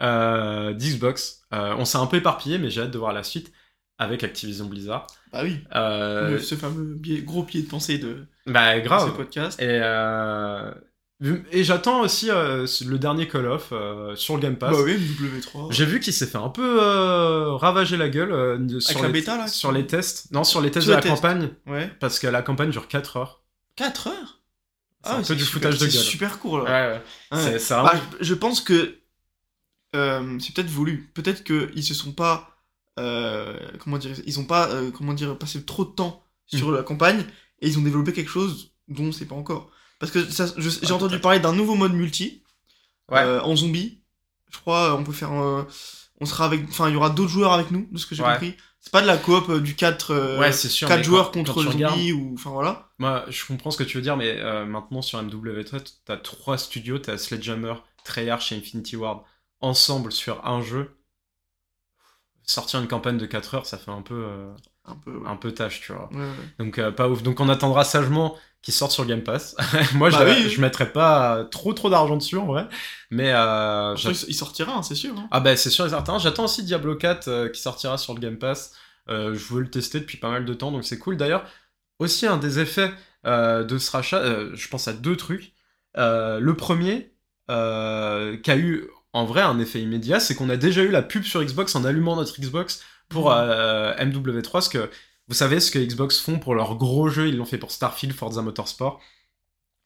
d'Xbox. on s'est un peu éparpillé, mais j'ai hâte de voir la suite avec Activision Blizzard. Bah oui. ce fameux gros pied de pensée de. Bah grave. Ce podcast. Et et j'attends aussi euh, le dernier Call of euh, sur le Game Pass. Bah oui, W3. J'ai vu qu'il s'est fait un peu euh, ravager la gueule sur, les, bêta, là, sur les tests. Non, sur les tests de la campagne. Ouais. Parce que la campagne dure 4 heures. 4 heures? C'est ah, un peu du foutage de gueule. C'est super court là. Ouais, ouais. Bah, je pense que c'est peut-être voulu. Peut-être qu'ils se sont pas. comment dire Ils ont pas comment dire, passé trop de temps sur mm. la campagne et ils ont développé quelque chose dont on sait pas encore. Parce que j'ai entendu parler d'un nouveau mode multi euh, en zombie. Je crois on peut faire. Euh, on sera avec. Enfin, il y aura d'autres joueurs avec nous, de ce que j'ai compris. C'est pas de la coop euh, du 4, ouais, sûr, 4 joueurs contre zombies ou. Enfin voilà. Moi, je comprends ce que tu veux dire, mais maintenant sur MW3, t'as trois studios t'as Sledgehammer, Treyarch et Infinity Ward ensemble sur un jeu. Sortir une campagne de 4 heures, ça fait un peu. un peu, un peu tâche, tu vois. Donc, pas ouf. Donc, on attendra sagement qui sortent sur Game Pass. <laughs> Moi, je, bah je mettrais pas trop trop d'argent dessus en vrai, mais euh, il sortira, hein, c'est sûr. Hein. Ah bah c'est sûr et certain. J'attends aussi Diablo 4 euh, qui sortira sur le Game Pass. Euh, je veux le tester depuis pas mal de temps, donc c'est cool. D'ailleurs, aussi un des effets de ce rachat, je pense à deux trucs. le premier, qui a eu en vrai un effet immédiat, c'est qu'on a déjà eu la pub sur Xbox en allumant notre Xbox pour MW3, parce que vous savez ce que Xbox font pour leurs gros jeux, ils l'ont fait pour Starfield, Forza Motorsport.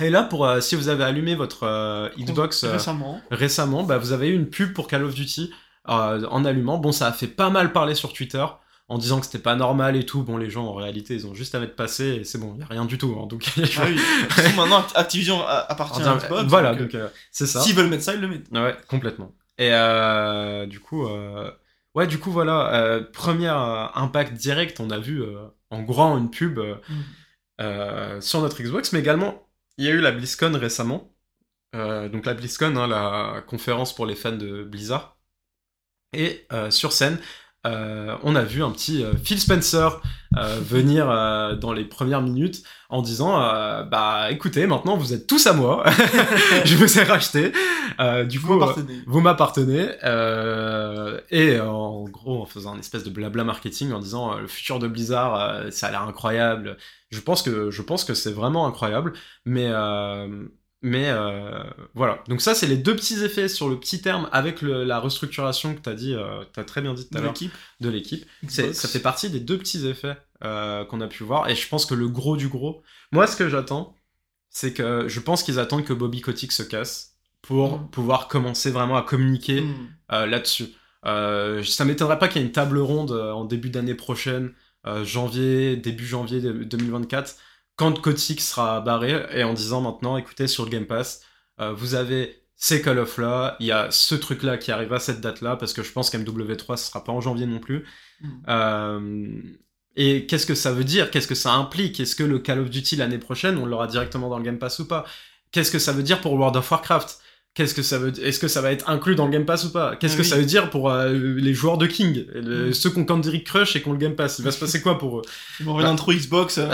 Et là, pour euh, si vous avez allumé votre euh, Xbox euh, récemment, récemment bah, vous avez eu une pub pour Call of Duty en allumant. Bon, ça a fait pas mal parler sur Twitter en disant que c'était pas normal et tout. Bon, les gens en réalité, ils ont juste à mettre passé et c'est bon, il y a rien du tout. Hein, donc, <laughs> ah oui. maintenant, Activision appartient à Xbox. Voilà, donc c'est ça. S'ils veulent mettre ça, ils le mettent. Ouais, complètement. Et du coup ouais, du coup, voilà, euh, premier euh, impact direct, on a vu euh, en grand une pub euh, Mm. euh, sur notre Xbox, mais également, il y a eu la BlizzCon récemment. Euh, donc la BlizzCon, hein, la conférence pour les fans de Blizzard. Et euh, sur scène, euh, on a vu un petit euh, Phil Spencer euh, <laughs> venir euh, dans les premières minutes en disant euh, bah écoutez maintenant vous êtes tous à moi. <laughs> Je vous ai racheté. Euh, du coup Vous m'appartenez. vous m'appartenez. Euh, et euh, en gros en faisant un espèce de blabla marketing en disant euh, le futur de Blizzard euh, ça a l'air incroyable. Je pense que je pense que c'est vraiment incroyable. Mais euh, mais euh, voilà donc ça c'est les deux petits effets sur le petit terme avec le- la restructuration que t'as dit euh, t'as très bien dit tout à de l'heure l'équipe. de l'équipe ça fait partie des deux petits effets euh, qu'on a pu voir et je pense que le gros du gros moi ce que j'attends c'est que je pense qu'ils attendent que Bobby Kotick se casse pour Mm. pouvoir commencer vraiment à communiquer Mm. euh, là-dessus. Euh, ça m'étonnerait pas qu'il y ait une table ronde euh, en début d'année prochaine, euh, janvier, début janvier de- 2024, quand Kotick sera barré et en disant maintenant, écoutez, sur le Game Pass, euh, vous avez ces Call of là, il y a ce truc là qui arrive à cette date là, parce que je pense qu'MW3 ce sera pas en janvier non plus. Mm. Euh, et qu'est-ce que ça veut dire? Qu'est-ce que ça implique? Est-ce que le Call of Duty l'année prochaine, on l'aura directement dans le Game Pass ou pas? Qu'est-ce que ça veut dire pour World of Warcraft? Qu'est-ce que ça veut Est-ce que ça va être inclus dans le Game Pass ou pas? Qu'est-ce que oui. ça veut dire pour euh, les joueurs de King? Le- Mm. Ceux qui ont Candy Crush et qui ont le Game Pass Il va se passer quoi pour eux? Ils envoyé l'intro Xbox, euh,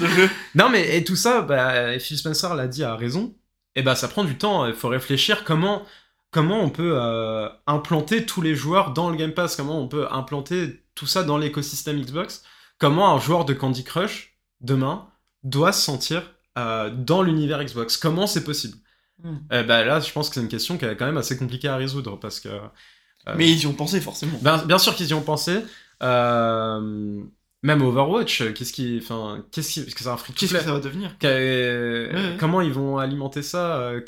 le jeu. Non, mais et tout ça, bah, Phil Spencer l'a dit à raison. Et bah, ça prend du temps. Il faut réfléchir comment comment on peut euh, implanter tous les joueurs dans le Game Pass. Comment on peut implanter tout ça dans l'écosystème Xbox? Comment un joueur de Candy Crush demain doit se sentir euh, dans l'univers Xbox? Comment c'est possible? Mm. Bah, là, je pense que c'est une question qui est quand même assez compliquée à résoudre parce que Euh, Mais ils y ont pensé forcément. Bien, bien sûr qu'ils y ont pensé. Euh, même Overwatch, qu'est-ce qui, enfin, qu'est-ce qui, parce que c'est un free to Qu'est-ce que ça va devenir ouais. Comment ils vont alimenter ça euh,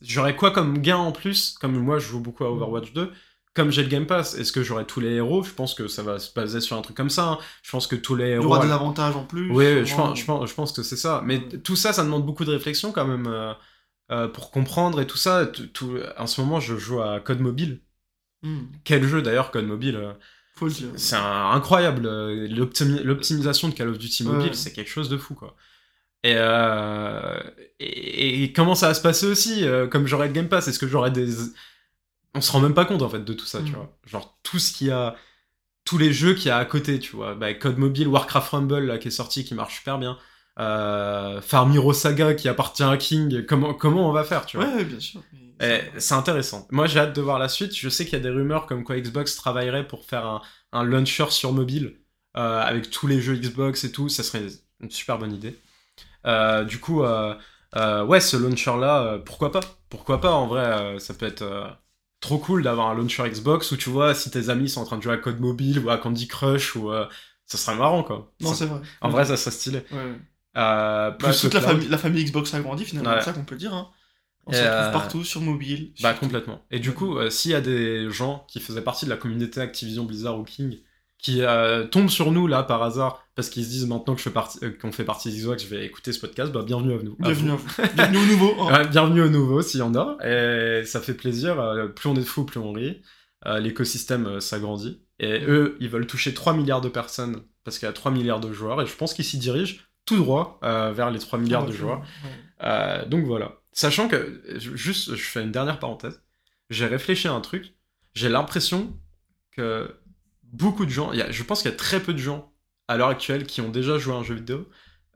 J'aurais quoi comme gain en plus Comme moi, je joue beaucoup à Overwatch 2. Comme j'ai le Game Pass, est-ce que j'aurai tous les héros? Je pense que ça va se baser sur un truc comme ça. hein. Je pense que tous les Il y héros. aura des avantages en plus. Oui, je pense, je, pense, je pense que c'est ça. Mais Ouais. tout ça, ça demande beaucoup de réflexion quand même euh, pour comprendre et tout ça. Tout- tout- en ce moment, je joue à Code Mobile. Mm. Quel jeu d'ailleurs, Code Mobile euh, Faut le dire. C'est un- incroyable. euh, l'optimi- L'optimisation de Call of Duty Mobile, Ouais. c'est quelque chose de fou, quoi. Et, euh, et, et comment ça va se passer aussi Comme j'aurai le Game Pass, est-ce que j'aurai des... On se rend même pas compte, en fait, de tout ça, tu Mm. vois. Genre, tout ce qu'il y a... Tous les jeux qu'il y a à côté, tu vois. Bah, Code Mobile, Warcraft Rumble, là, qui est sorti, qui marche super bien. Euh, Farm Hero Saga, qui appartient à King. Comment, comment on va faire, tu vois Ouais, ouais, bien sûr. ça- c'est intéressant. Moi, j'ai hâte de voir la suite. Je sais qu'il y a des rumeurs comme quoi Xbox travaillerait pour faire un, un launcher sur mobile euh, avec tous les jeux Xbox et tout. Ça serait une super bonne idée. Euh, du coup, euh, ouais, ce launcher-là, pourquoi pas? Pourquoi pas En vrai, ça peut être trop cool d'avoir un launcher Xbox où tu vois si tes amis sont en train de jouer à Code Mobile ou à Candy Crush ou ça serait marrant quoi. Non, c'est vrai. en vrai, ça serait stylé. Ouais, Euh, Bah, plus toute la famille, la famille Xbox a grandi finalement, Ouais. c'est ça qu'on peut dire. Hein. On se retrouve euh, partout sur mobile. Bah sur- complètement. Et du coup, euh, s'il y a des gens qui faisaient partie de la communauté Activision Blizzard ou King qui euh, tombent sur nous là par hasard parce qu'ils se disent maintenant que je fais partie, euh, qu'on fait partie d'Xbox, je vais écouter ce podcast, bah bienvenue à nous. Bienvenue à vous. Bienvenue au nouveau. hein. <laughs> Ouais, bienvenue au nouveau s'il y en a. Et ça fait plaisir. euh, plus on est de fous, plus on rit. L'écosystème s'agrandit. Et eux, ils veulent toucher 3 milliards de personnes parce qu'il y a 3 milliards de joueurs. Et je pense qu'ils s'y dirigent tout droit euh, vers les 3 milliards Ah, de joueurs. ouais. Euh, donc voilà. Sachant que, juste, je fais une dernière parenthèse. J'ai réfléchi à un truc. J'ai l'impression que beaucoup de gens, y a, je pense qu'il y a très peu de gens à l'heure actuelle qui ont déjà joué à un jeu vidéo,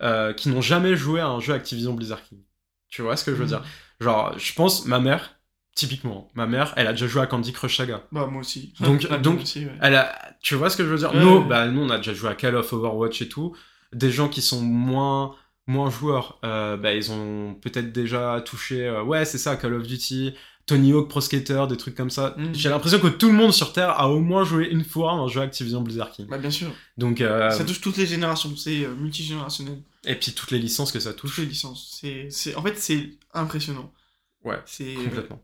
euh, qui n'ont jamais joué à un jeu Activision Blizzard King. Tu vois ce que je veux Mm. dire? Genre, je pense, ma mère, typiquement, ma mère, elle a déjà joué à Candy Crush Saga. Bah, moi aussi. Donc- <laughs> donc- moi aussi, ouais. Elle a, tu vois ce que je veux dire? Ouais, nous, ouais. bah, nous, on a déjà joué à Call of Overwatch et tout. Des gens qui sont moins, moins joueurs, euh, bah, ils ont peut-être déjà touché, euh, ouais, c'est ça, Call of Duty, Tony Hawk Pro Skater, des trucs comme ça. Mm. J'ai l'impression que tout le monde sur Terre a au moins joué une fois un jeu Activision Blizzard King. Bah, bien sûr. Donc, euh, Ça touche toutes les générations, c'est multigénérationnel. et puis toutes les licences que ça touche. Toutes les licences. C'est. En fait, c'est impressionnant. Ouais, C'est complètement.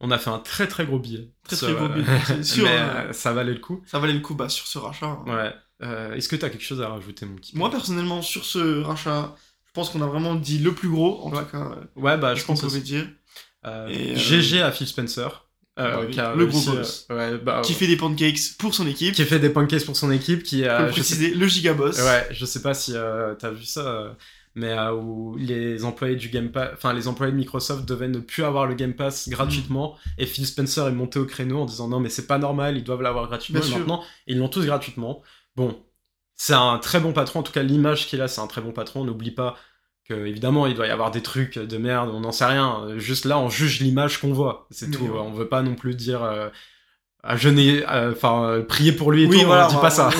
On a fait un très très gros billet. Très, très gros billet, c'est sûr, <laughs> mais, hein. ça valait le coup. Ça valait le coup bah, sur ce rachat. hein. Ouais. Euh, Est-ce que t'as quelque chose à rajouter, mon petit Moi, personnellement, sur ce rachat, je pense qu'on a vraiment dit le plus gros, en Ouais. tout cas, euh, Ouais, bah, je qu'on pense pouvait aussi. dire. Euh, Et, euh, GG à Phil Spencer. euh, Ouais, qui le gros boss. euh, ouais, bah, Qui fait des pancakes pour son équipe. qui fait des pancakes pour son équipe, qui a, sais préciser, le giga boss. Ouais, je sais pas si euh, t'as vu ça, euh, mais euh, où les employés du Game Pass, enfin les employés de Microsoft devaient ne plus avoir le Game Pass gratuitement, Mm. et Phil Spencer est monté au créneau en disant non mais c'est pas normal, ils doivent l'avoir gratuitement. Et maintenant, ils l'ont tous gratuitement. Bon, c'est un très bon patron, en tout cas l'image qu'il a, c'est un très bon patron. N'oublie pas que évidemment il doit y avoir des trucs de merde, on n'en sait rien. Juste là, on juge l'image qu'on voit, c'est tout. ouais. On veut pas non plus dire. euh, à jeûner, euh, enfin euh, prier pour lui et Oui, tout, voilà, on dit on- pas ça.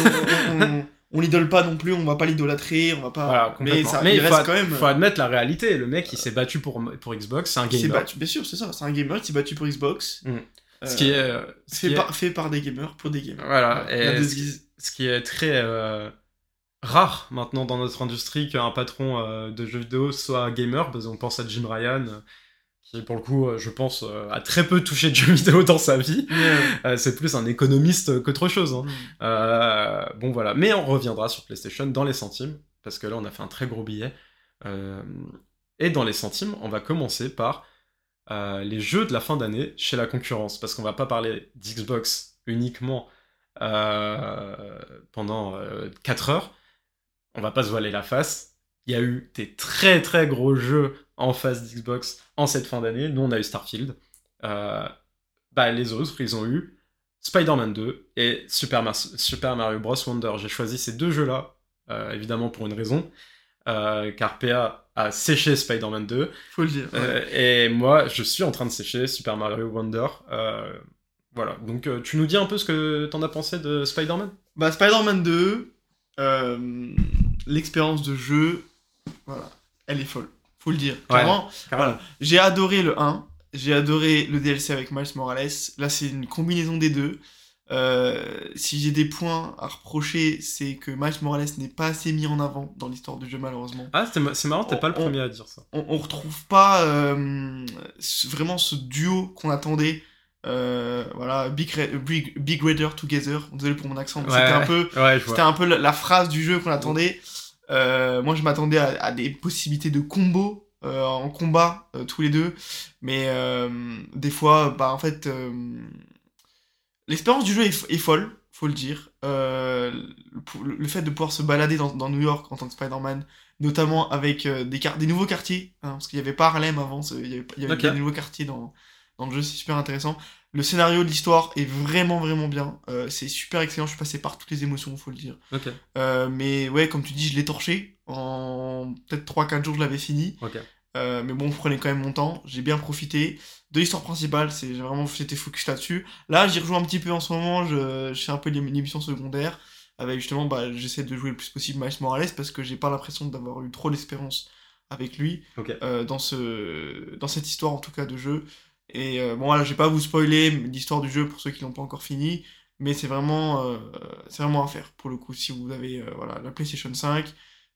On, on- on- on l'idole pas non plus, on va pas l'idolâtrer, on va pas. Voilà, mais complètement. ça, Mais il il reste faut, quand même. faut admettre la réalité. Le mec, il s'est battu pour, pour Xbox, c'est un il s'est gamer. battu, bien sûr, c'est ça. C'est un gamer qui s'est battu pour Xbox. Mm. Ce qui est, euh, ce fait, qui est- par, fait par des gamers pour des gamers. voilà, et ce, qui, guises. ce qui est très euh, rare maintenant dans notre industrie qu'un patron euh, de jeux vidéo soit gamer, parce qu'on pense à Jim Ryan, euh, qui pour le coup, euh, je pense, a très peu touché de jeux <laughs> vidéo dans sa vie. C'est plus un économiste qu'autre chose. hein. Mm. Bon voilà, mais on reviendra sur PlayStation dans les centimes, parce que là on a fait un très gros billet. Et dans les centimes, on va commencer par euh, les jeux de la fin d'année chez la concurrence, parce qu'on va pas parler d'Xbox uniquement euh, pendant 4 heures. On va pas se voiler la face. Il y a eu des très très gros jeux en face d'Xbox en cette fin d'année. Nous on a eu Starfield. Euh, bah, les autres, ils ont eu Spider-Man 2 et Super, Mar- Super Mario Bros. Wonder. J'ai choisi ces deux jeux-là, euh, évidemment pour une raison, euh, car PA a séché Spider-Man 2, Faut le dire. ouais. euh, et moi, je suis en train de sécher Super Mario Wonder. Euh, voilà, donc euh, tu nous dis un peu ce que t'en as pensé de Spider-Man? Bah, Spider-Man 2, euh, l'expérience de jeu, voilà, elle est folle. Faut le dire. Clairement, voilà. J'ai adoré le 1, j'ai adoré le DLC avec Miles Morales. Là, c'est une combinaison des deux. Euh, si j'ai des points à reprocher, c'est que Miles Morales n'est pas assez mis en avant dans l'histoire du jeu, malheureusement. Ah, ma- c'est marrant, t'es pas le On- premier à dire ça. on, on retrouve pas euh, vraiment ce duo qu'on attendait. Euh, voilà, Big, Big, Big Raider Together. Désolé pour mon accent, Ouais, c'était un peu, Ouais, c'était un peu la, la phrase du jeu qu'on attendait. Euh, moi, je m'attendais à, à des possibilités de combo euh, en combat tous les deux, mais euh, des fois, bah en fait, euh, l'expérience du jeu est, est folle, faut le dire. Euh, le, le fait de pouvoir se balader dans, dans New York en tant que Spider-Man, notamment avec euh, des, nouveaux quartiers, hein, parce qu'il n'y avait pas Harlem avant, il y avait, pas- il y avait des nouveaux quartiers dans, dans le jeu, c'est super intéressant. Le scénario de l'histoire est vraiment vraiment bien, Euh, c'est super excellent, je suis passé par toutes les émotions, faut le dire. Ok, Euh, mais ouais, comme tu dis, je l'ai torché, en peut-être 3-4 jours je l'avais fini. ok. Euh, mais bon, prenais quand même mon temps, j'ai bien profité. De l'histoire principale, c'est vraiment j'étais focus là-dessus. Là, j'y rejoue un petit peu en ce moment, je, je fais un peu missions secondaires. Avec justement, bah, j'essaie de jouer le plus possible Miles Morales parce que j'ai pas l'impression d'avoir eu trop d'espérance avec lui euh, dans, ce, dans cette histoire en tout cas de jeu. Et euh, bon, voilà, je vais pas vous spoiler l'histoire du jeu pour ceux qui l'ont pas encore fini, mais c'est vraiment, euh, c'est vraiment à faire pour le coup. Si vous avez euh, voilà, la PlayStation 5,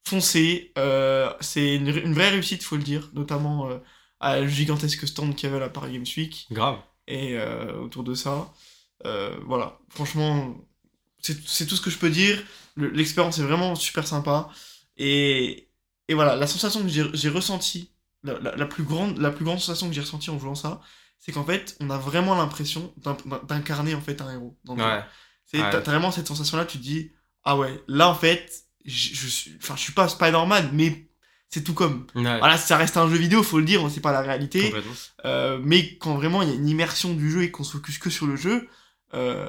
foncez. euh, c'est une, une vraie réussite, faut le dire, notamment euh, à le gigantesque stand qu'il y avait à la Paris Games Week Grave. et euh, autour de ça. Euh, voilà, franchement, c'est tout ce que je peux dire. Le- L'expérience est vraiment super sympa. Et, et voilà, la sensation que j'ai ressentie, la, la- la plus grande, la plus grande sensation que j'ai ressentie en jouant ça, c'est qu'en fait, on a vraiment l'impression d'in- d'incarner en fait un héros. Dans le. Ouais. T'as vraiment cette sensation-là, tu te dis, ah ouais, là en fait, je, je suis, enfin, je suis pas Spider-Man, mais c'est tout comme. Ouais. Voilà, ça reste un jeu vidéo, faut le dire, c'est pas la réalité. Euh, mais quand vraiment il y a une immersion du jeu et qu'on se focus que sur le jeu, euh,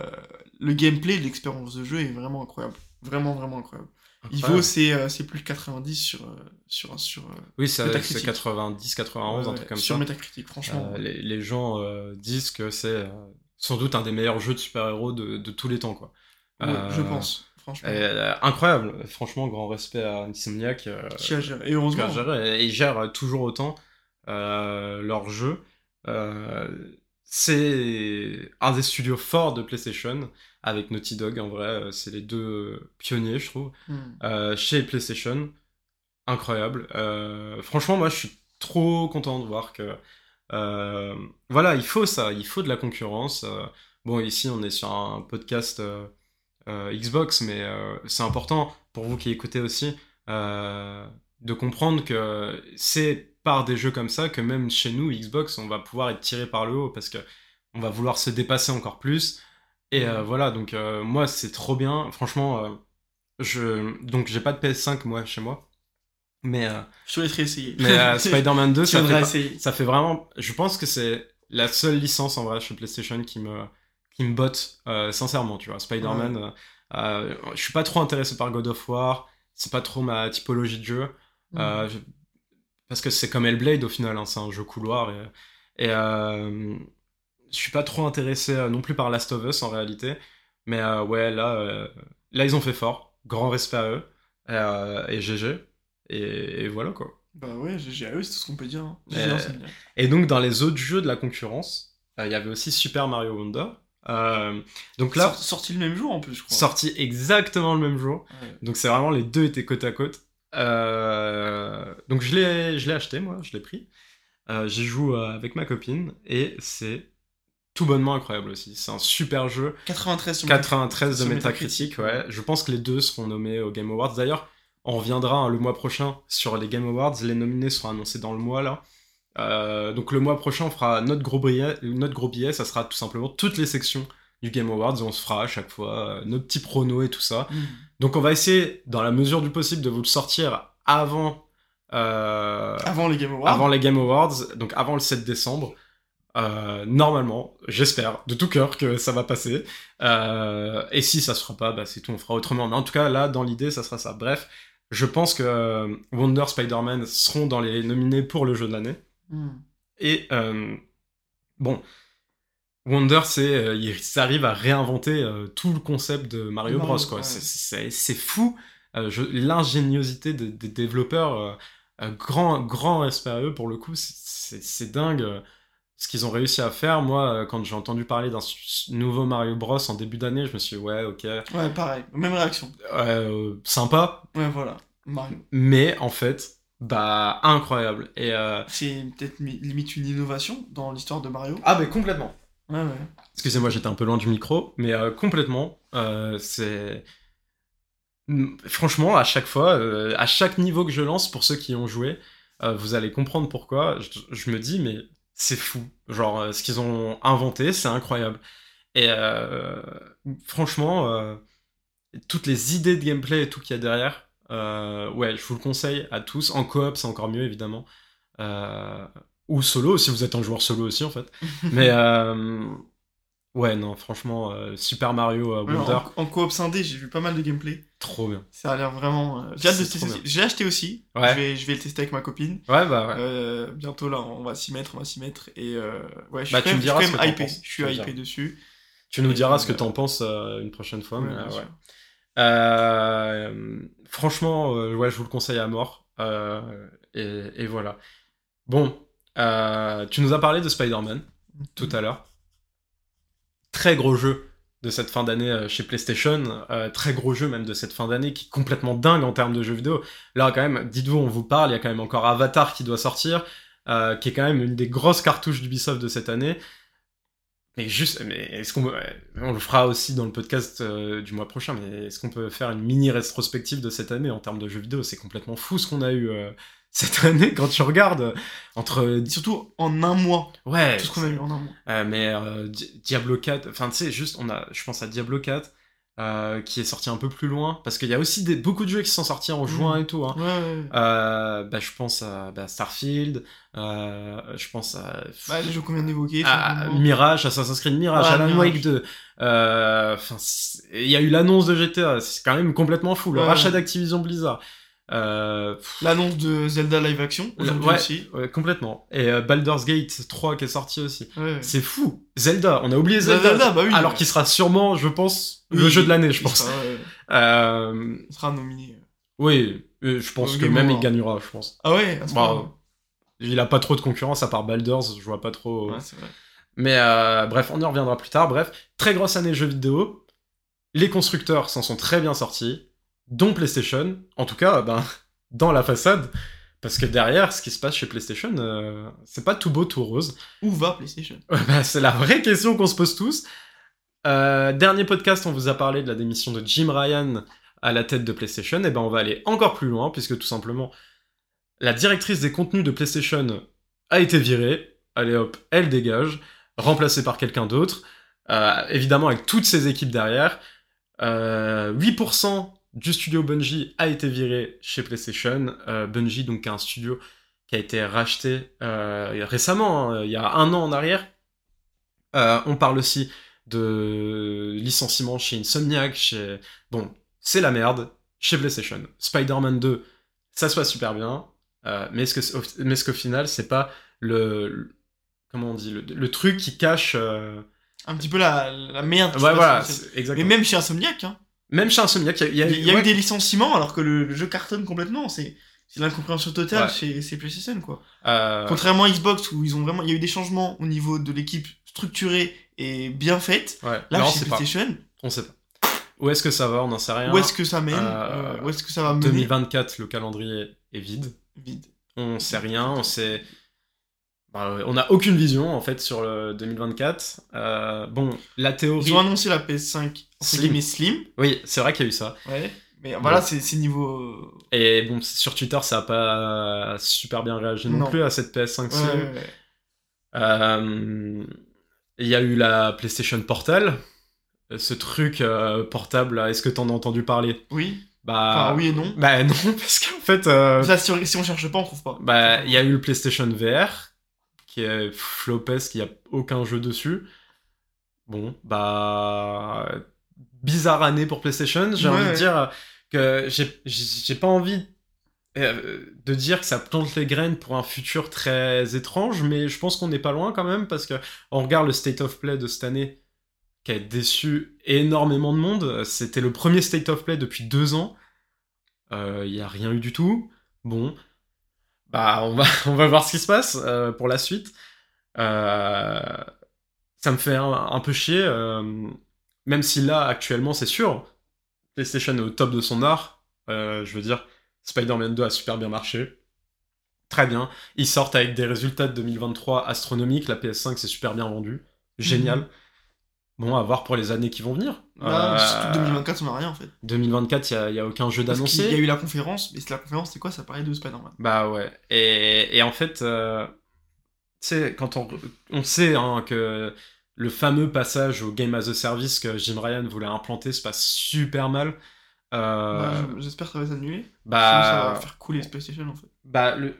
le gameplay, l'expérience de jeu est vraiment incroyable. Vraiment, vraiment incroyable. Il Incroyable. vaut, c'est euh, plus de 90 sur, sur, sur, Oui, c'est Metacritic. c'est 90, 91, un truc comme sur ça. Metacritic, franchement. Les, les gens disent que c'est sans doute un des meilleurs jeux de super-héros de, de tous les temps, quoi. Ouais, je pense, franchement. euh, incroyable, franchement, grand respect à Insomniac. euh, Qui a géré. Et qui heureusement. a géré, et ils gèrent toujours autant euh, leur jeu. Euh, c'est un des studios forts de PlayStation, avec Naughty Dog, en vrai, euh, c'est les deux pionniers, je trouve. Hmm. Chez PlayStation, incroyable. Franchement, moi, je suis trop content de voir que voilà, il faut ça, il faut de la concurrence. Bon, ici, on est sur un podcast Xbox, mais euh, c'est important pour vous qui écoutez aussi euh, de comprendre que c'est par des jeux comme ça que même chez nous, Xbox, on va pouvoir être tiré par le haut parce que on va vouloir se dépasser encore plus. Et euh, voilà, donc euh, moi, c'est trop bien. Franchement, euh, je... donc j'ai pas de PS5 moi chez moi. Mais, euh, Je te laisserai essayer. mais euh, <laughs> Spider-Man 2, tu ça fait, ça fait vraiment. Je pense que c'est la seule licence en vrai chez PlayStation qui me, qui me botte euh, sincèrement, tu vois. Spider-Man, euh, euh, je suis pas trop intéressé par God of War, c'est pas trop ma typologie de jeu. Je- parce que c'est comme Hellblade au final, hein, c'est un jeu couloir. Et, et, je suis pas trop intéressé non plus par Last of Us en réalité. Mais ouais, là, là, ils ont fait fort. Grand respect à eux. Et GG. Et, et voilà quoi. Bah ouais, GG à eux, c'est tout ce qu'on peut dire. hein. Bien. Et donc, dans les autres jeux de la concurrence, euh, il y avait aussi Super Mario Wonder. Euh, donc là, Sort- sorti le même jour en plus, je crois. sorti exactement le même jour. Ouais. Donc c'est vraiment les deux étaient côte à côte. Euh, donc je l'ai, je l'ai acheté moi, je l'ai pris. Euh, J'y joue avec ma copine et c'est tout bonnement incroyable aussi. C'est un super jeu. 93 sur 93 de Metacritic, ouais. Je pense que les deux seront nommés aux Game Awards. D'ailleurs, on reviendra hein, le mois prochain sur les Game Awards. Les nominés seront annoncés dans le mois là. Euh, donc le mois prochain, on fera notre gros billet. Notre gros billet, ça sera tout simplement toutes les sections du Game Awards. Et on se fera à chaque fois euh, nos petits pronos et tout ça. Mhm. Donc on va essayer, dans la mesure du possible, de vous le sortir avant, euh, Avant les Game Awards. avant les Game Awards, donc avant le 7 décembre. Euh, normalement, j'espère de tout cœur que ça va passer. Euh, et si ça se fera pas, bah, c'est tout, on fera autrement. Mais en tout cas, là, dans l'idée, ça sera ça. Bref, je pense que Wonder Spider-Man seront dans les nominés pour le jeu de l'année. Mhm. Et euh, bon, Wonder, c'est euh, ils arrivent à réinventer euh, tout le concept de Mario Bros. Quoi. ouais. C'est- fou. L'ingéniosité des, des développeurs, grand, grand respect à eux pour le coup, c'est- dingue ce qu'ils ont réussi à faire. Moi, quand j'ai entendu parler d'un nouveau Mario Bros en début d'année, je me suis dit, ouais, ok, Ouais, pareil. Même réaction. euh, sympa, Ouais, voilà. Mario. mais en fait, bah, incroyable. Et, euh, C'est peut-être mi- limite une innovation dans l'histoire de Mario? Ah, mais complètement. Ouais, ouais. Excusez-moi, j'étais un peu loin du micro, mais euh, complètement, euh, c'est... Franchement, à chaque fois, euh, à chaque niveau que je lance, pour ceux qui ont joué, euh, vous allez comprendre pourquoi. Je, je me dis, mais c'est fou. Genre, euh, ce qu'ils ont inventé, c'est incroyable. Et euh, franchement, euh, toutes les idées de gameplay et tout qu'il y a derrière, ouais, je vous le conseille à tous. En coop, c'est encore mieux, évidemment. Euh, ou solo, si vous êtes un joueur solo aussi, en fait. <laughs> Mais euh, ouais, non, franchement, euh, Super Mario euh, Wonder, en, en coop scindé, j'ai vu pas mal de gameplay. trop bien. Ça a l'air vraiment. euh, J'ai hâte de C'est tester. trop aussi. J'ai acheté aussi. Ouais. Je, vais, je vais le tester avec ma copine. Ouais, bah ouais. Euh, bientôt là, on va s'y mettre, on va s'y mettre. Et euh, ouais, je suis Bah, quand même, suis diras quand même hypé. Je suis hypé dessus. tu nous diras ce que euh, t'en penses euh, une prochaine fois. Ouais, mais, euh, franchement, euh, ouais, je vous le conseille à mort. Euh, et, et voilà. Bon, tu nous as parlé de Spider-Man tout à l'heure. Très gros jeu de cette fin d'année chez PlayStation. euh, très gros jeu même de cette fin d'année qui est complètement dingue en termes de jeux vidéo. Là, quand même, dites-vous, on vous parle, il y a quand même encore Avatar qui doit sortir, euh, qui est quand même une des grosses cartouches d'Ubisoft de cette année. Mais juste, mais est-ce qu'on on le fera aussi dans le podcast euh, du mois prochain, mais est-ce qu'on peut faire une mini rétrospective de cette année en termes de jeux vidéo? C'est complètement fou ce qu'on a eu euh, <laughs> cette année quand tu regardes entre surtout en un mois. ouais Tout ce qu'on a eu en un mois. euh, mais euh, Di- Diablo 4, enfin tu sais, juste, on a, je pense à Diablo 4, euh, qui est sorti un peu plus loin, parce qu'il y a aussi des, beaucoup de jeux qui sont sortis en juin Mhm. et tout. Hein. Ouais, ouais. Euh, bah, je pense à bah, Starfield, euh, je pense à, Bah, les jeux qu'on vient d'évoquer. Mirage, Assassin's Creed Mirage, Ouais, Alan Mirage. Wake 2. Euh, Enfin, il y a eu l'annonce de GTA, c'est quand même complètement fou. Le rachat d'Activision Blizzard. Euh, L'annonce de Zelda live action ouais, aussi. ouais, complètement. Et euh, Baldur's Gate 3 qui est sorti aussi. Ouais. C'est fou. Zelda, on a oublié Zelda, Zelda. bah oui. alors qu'il sera sûrement, je pense, le jeu de l'année, je pense. sera, <laughs> Euh, il sera nominé. oui, je pense que même il gagnera, je pense. Ah ouais, Bah. Il a pas trop de concurrence à part Baldur's, je vois pas trop. Vrai. Mais bref, on y reviendra plus tard. Bref, très grosse année jeux vidéo. Les constructeurs s'en sont très bien sortis, dont PlayStation. En tout cas, ben, <laughs> dans la façade. Parce que derrière, ce qui se passe chez PlayStation, euh, c'est pas tout beau, tout rose. Où va PlayStation? <laughs> Bah, c'est la vraie question qu'on se pose tous. Euh, dernier podcast, on vous a parlé de la démission de Jim Ryan à la tête de PlayStation. Et ben, on va aller encore plus loin, puisque tout simplement, la directrice des contenus de PlayStation a été virée. Allez hop, elle dégage. remplacé par quelqu'un d'autre. Euh, évidemment, avec toutes ces équipes derrière. Euh, 8% du studio Bungie a été viré chez PlayStation. Euh, Bungie, donc, un studio qui a été racheté euh, récemment, hein, il y a un an en arrière. Euh, on parle aussi de licenciement chez Insomniac, chez... Bon, c'est la merde, chez PlayStation. Spider-Man 2, ça se passe super bien, euh, mais est-ce que, mais est-ce qu'au final, c'est pas le, le- Comment on dit Le, le truc qui cache... Un petit peu la, la merde. Ouais, voilà, exactement. Mais même chez Insomniac, hein. Même chez Insomniac, il y a, Il y a, ouais, eu des licenciements alors que le, le jeu cartonne complètement. C'est l'incompréhension totale Ouais. chez, chez PlayStation, quoi. euh, Contrairement à Xbox où ils ont vraiment, il y a eu des changements au niveau de l'équipe structurée et bien faite. ouais. Là, Non, chez c'est pas. PlayStation, On sait pas. Où est-ce que ça va On n'en sait rien. où est-ce que ça mène Euh, euh, Où est-ce que ça va mener? 2024, le calendrier est vide. Vide. On sait rien, on sait. Bah, ouais, on n'a aucune vision en fait sur le 2024. Euh, bon, la théorie. Ils ont annoncé la PS5 entre Slim. guillemets slim. Oui, c'est vrai qu'il y a eu ça. Ouais. Mais voilà, c'est c'est niveau. euh, Et bon, sur Twitter, ça a pas super bien réagi non, Non. plus à cette PS5 ouais, Slim. ouais, ouais. Euh, Il y a eu la PlayStation Portal. Euh, Ce truc euh, portable, est-ce que t'en as entendu parler? Oui. Bah. Enfin, oui et non. Bah <laughs> non, parce qu'en fait. euh, Ça, si on, si on cherche pas, on trouve pas. Bah, il y a eu le PlayStation VR, qui est flopesque, il n'y a aucun jeu dessus. Bon, bah. Bizarre année pour PlayStation. J'ai Ouais, envie de dire que j'ai- pas envie euh, de dire que ça plante les graines pour un futur très étrange, mais je pense qu'on n'est pas loin quand même, parce que on regarde le State of Play de cette année, qui a déçu énormément de monde. C'était le premier State of Play depuis deux ans. Euh, Il n'y a rien eu du tout. Bon, bah <laughs> on va, voir ce qui se passe euh, pour la suite. Euh, ça me fait un, peu chier, euh, même si là, actuellement, c'est sûr, PlayStation est au top de son art. Je veux dire, Spider-Man 2 a super bien marché. Très bien. Ils sortent avec des résultats de 2023 astronomiques. La PS5 c'est super bien vendu. Génial. Mhm. Bon, à voir pour les années qui vont venir. Là, Euh, surtout 2024, on n'a rien en fait. 2024, il n'y a, aucun jeu Parce qu'il y a d'annoncé. eu la conférence, mais c'est la conférence, c'est quoi? Ça parlait de Spider-Man. Bah ouais. Et, et en fait, euh, tu sais, quand on, on sait hein, que le fameux passage au Game as a Service que Jim Ryan voulait implanter se passe super mal. Euh, Bah, je- J'espère que ça va s'annuler. Sinon, ça bah, va faire couler PlayStation en fait. bah, le...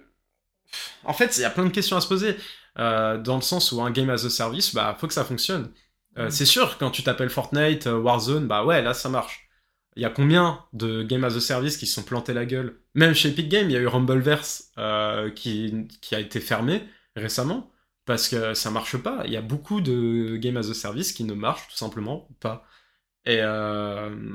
En fait, il y a plein de questions à se poser. Euh, dans le sens où un game as a service, bah, faut que ça fonctionne. Euh, Mm. C'est sûr, quand tu t'appelles Fortnite, euh, Warzone, bah ouais, là, ça marche. Il y a combien de game as a service qui se sont plantés la gueule? Même chez Epic Games, il y a eu Rumbleverse euh, qui, qui a été fermé récemment parce que ça marche pas. Il y a beaucoup de game as a service qui ne marchent tout simplement pas. Et euh,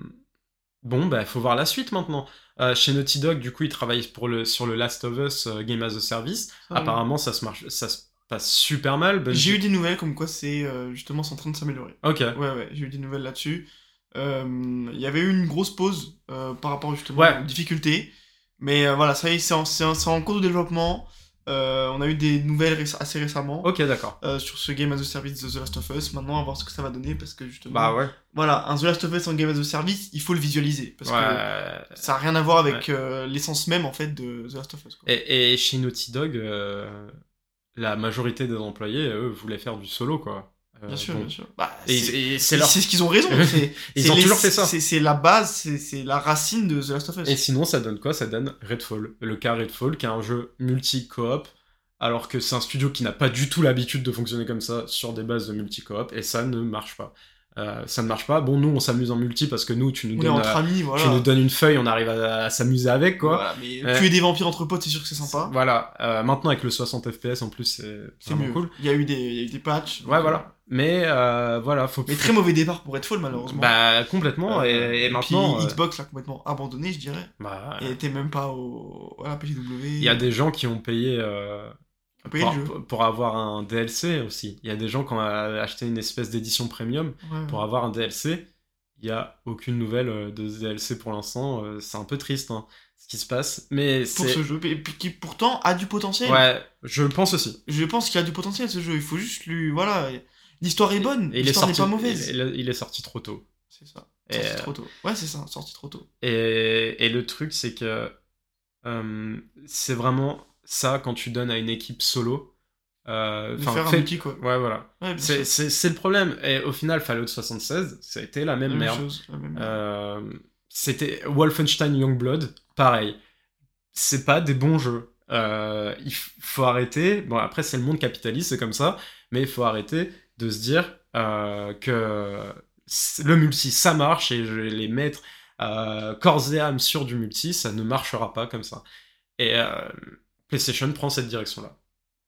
bon, bah, faut voir la suite maintenant. Chez Naughty Dog, du coup, ils travaillent pour le, sur le Last of Us Game as a Service. Ça, Apparemment, ça se, marche, ça se passe super mal. J'ai eu des nouvelles comme quoi c'est euh, justement c'est en train de s'améliorer. Ok. Ouais, ouais, j'ai eu des nouvelles là-dessus. Euh, Il y avait eu une grosse pause euh, par rapport justement Ouais. aux difficultés. Mais voilà, ça y est, c'est en, cours de développement. On a eu des nouvelles assez récemment Ok, d'accord. sur ce Game as a Service de The Last of Us. Maintenant, on va voir ce que ça va donner parce que justement, Bah ouais. voilà, un The Last of Us en Game as a Service, il faut le visualiser parce que ça n'a rien à voir avec l'essence même en fait de The Last of Us. quoi. Et, et chez Naughty Dog, la majorité des employés, eux, voulaient faire du solo, quoi. Euh, Bien sûr, bien sûr. Bah, Et, c'est leur... ce qu'ils ont raison. <laughs> Ils ont les- toujours fait ça. C'est la base, c'est c'est la racine de The Last of Us. Et sinon, ça donne quoi? Ça donne Redfall. Le cas Redfall, qui est un jeu multi-coop, alors que c'est un studio qui n'a pas du tout l'habitude de fonctionner comme ça sur des bases de multi-coop, et ça ne marche pas. Euh, ça ne marche pas. Bon, nous, on s'amuse en multi parce que nous, tu nous, on donnes, entre euh, tu nous donnes une feuille, on arrive à, à s'amuser avec, quoi. Voilà, mais Ouais. tuer des vampires entre potes, c'est sûr que c'est sympa. Voilà. Euh, maintenant, avec le 60 FPS, en plus, c'est vraiment mieux. cool. Il y a eu des, il y a eu des patchs. Ouais, euh, voilà. Mais euh, voilà, faut. Mais très mauvais départ pour Redfall, malheureusement. Bah, complètement. Euh, et, et puis maintenant. euh, Xbox l'a complètement abandonné, je dirais. bah, Et était même pas au, à la PGW. Il y a des gens qui ont payé. Pour, le jeu. pour- pour avoir un DLC aussi. Il y a des gens qui ont acheté une espèce d'édition premium Ouais. pour avoir un DLC. Il n'y a aucune nouvelle euh, de ce DLC pour l'instant. euh, C'est un peu triste hein, ce qui se passe. Mais Pour ce jeu, et puis qui pourtant a du potentiel. Ouais, je le pense aussi. Je pense qu'il a du potentiel ce jeu. Il faut juste lui. Voilà. L'histoire est bonne. L'histoire n'est pas mauvaise. il, il est sorti trop tôt. C'est ça. Sorti euh, trop tôt. Ouais, c'est ça. Sorti trop tôt. Et, et le truc, c'est que euh, c'est vraiment ça quand tu donnes à une équipe solo. Euh, faire un fait- multi, quoi. Ouais, voilà. Ouais, C'est le problème. Et au final, Fallout 76, ça a été la même La même merde. chose. la même- Euh, C'était Wolfenstein Youngblood, pareil. C'est pas des bons jeux. Euh, il faut arrêter. Bon, après, c'est le monde capitaliste, c'est comme ça. Mais il faut arrêter de se dire euh, que le multi, ça marche et je vais les mettre corps et âme sur du multi, ça ne marchera pas comme ça. Et PlayStation prend cette direction-là.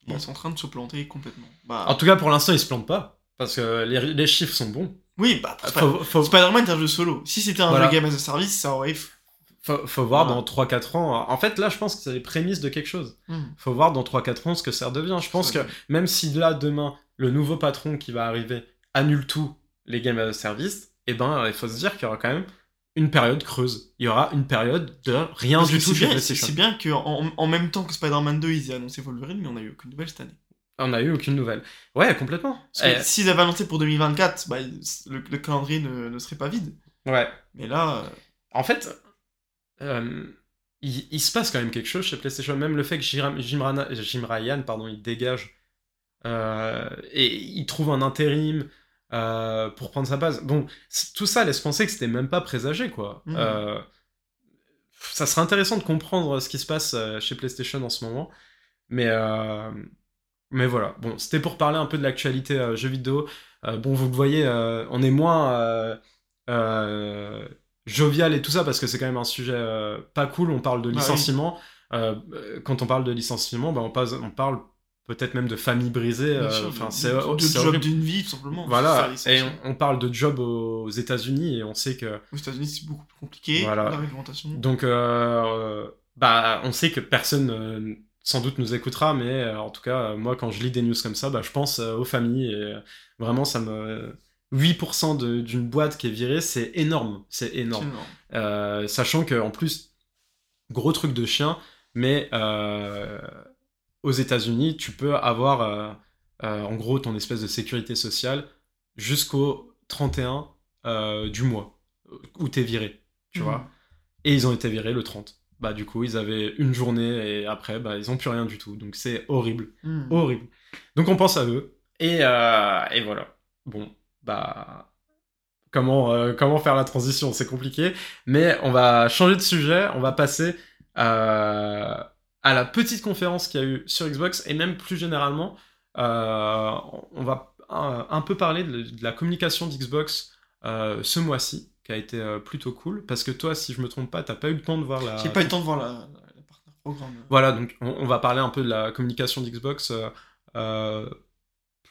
Ils sont en train de se planter complètement. Bah, En tout cas, pour l'instant, ils se plantent pas. Parce que les, les chiffres sont bons. oui, bah, Sp- Faut, faut- Spider-Man est un jeu solo. Si c'était un Voilà. jeu game as a service, ça aurait. faut- faut voir Voilà. dans 3-4 ans. En fait, là, je pense que c'est les prémices de quelque chose. Hmm. faut voir dans 3-4 ans ce que ça redevient. Je pense que même si là, demain, le nouveau patron qui va arriver annule tout les games as a service, eh ben, il faut se dire qu'il y aura quand même une période creuse. Il y aura une période de rien Parce du tout c'est chez bien, PlayStation. c'est bien qu'en en, même temps que Spider-Man 2, ils aient annoncé Wolverine, mais on n'a eu aucune nouvelle cette année. On n'a eu aucune nouvelle. Ouais, complètement. Eh, s'ils avaient annoncé pour 2024, bah, le, le calendrier ne, ne serait pas vide. ouais. Mais là, euh, En fait, euh, il, il se passe quand même quelque chose chez PlayStation. Même le fait que Jim, Jim Rana- Jim Ryan pardon, il dégage euh, et il trouve un intérim euh, pour prendre sa base. Bon, tout ça laisse penser que c'était même pas présagé, quoi. Mhm. Euh, ça serait intéressant de comprendre ce qui se passe euh, chez PlayStation en ce moment. Mais, euh, mais voilà. Bon, c'était pour parler un peu de l'actualité euh, jeux vidéo. Euh, bon, vous le voyez, euh, on est moins euh, euh, jovial et tout ça parce que c'est quand même un sujet euh, pas cool. On parle de Bah licenciement. Euh, euh, quand on parle de licenciement, bah, on, passe, on parle peut-être même de famille brisée. euh, Enfin, c'est de, job d'une vie, tout simplement. Voilà. Et on, on parle de job aux États-Unis et on sait que Aux États-Unis, c'est beaucoup plus compliqué. Voilà. La réglementation. donc, euh, bah, on sait que personne euh, sans doute nous écoutera, mais euh, en tout cas, euh, moi, quand je lis des news comme ça, bah, je pense euh, aux familles et euh, vraiment, ça me. 8% de- d'une boîte qui est virée, c'est énorme. C'est énorme. énorme. Euh, sachant que en plus, gros truc de chien, mais euh, aux États-Unis, tu peux avoir euh, euh, en gros ton espèce de sécurité sociale jusqu'au 31 euh, du mois où t'es viré, tu Mhm. vois. Et ils ont été virés le 30. Bah du coup, ils avaient une journée et après, bah ils ont plus rien du tout. Donc c'est horrible, Hmm. horrible. Donc on pense à eux et, euh, et voilà. Bon, bah comment euh, comment faire la transition, c'est compliqué. Mais on va changer de sujet, on va passer euh, à la petite conférence qu'il y a eu sur Xbox et même plus généralement, euh, on va un, un peu parler de, de la communication d'Xbox euh, ce mois-ci, qui a été euh, plutôt cool. Parce que toi, si je me trompe pas, t'as pas eu le temps de voir la. J'ai pas eu le temps de voir la, la, la partner programme. Voilà, donc on, on va parler un peu de la communication d'Xbox euh, euh,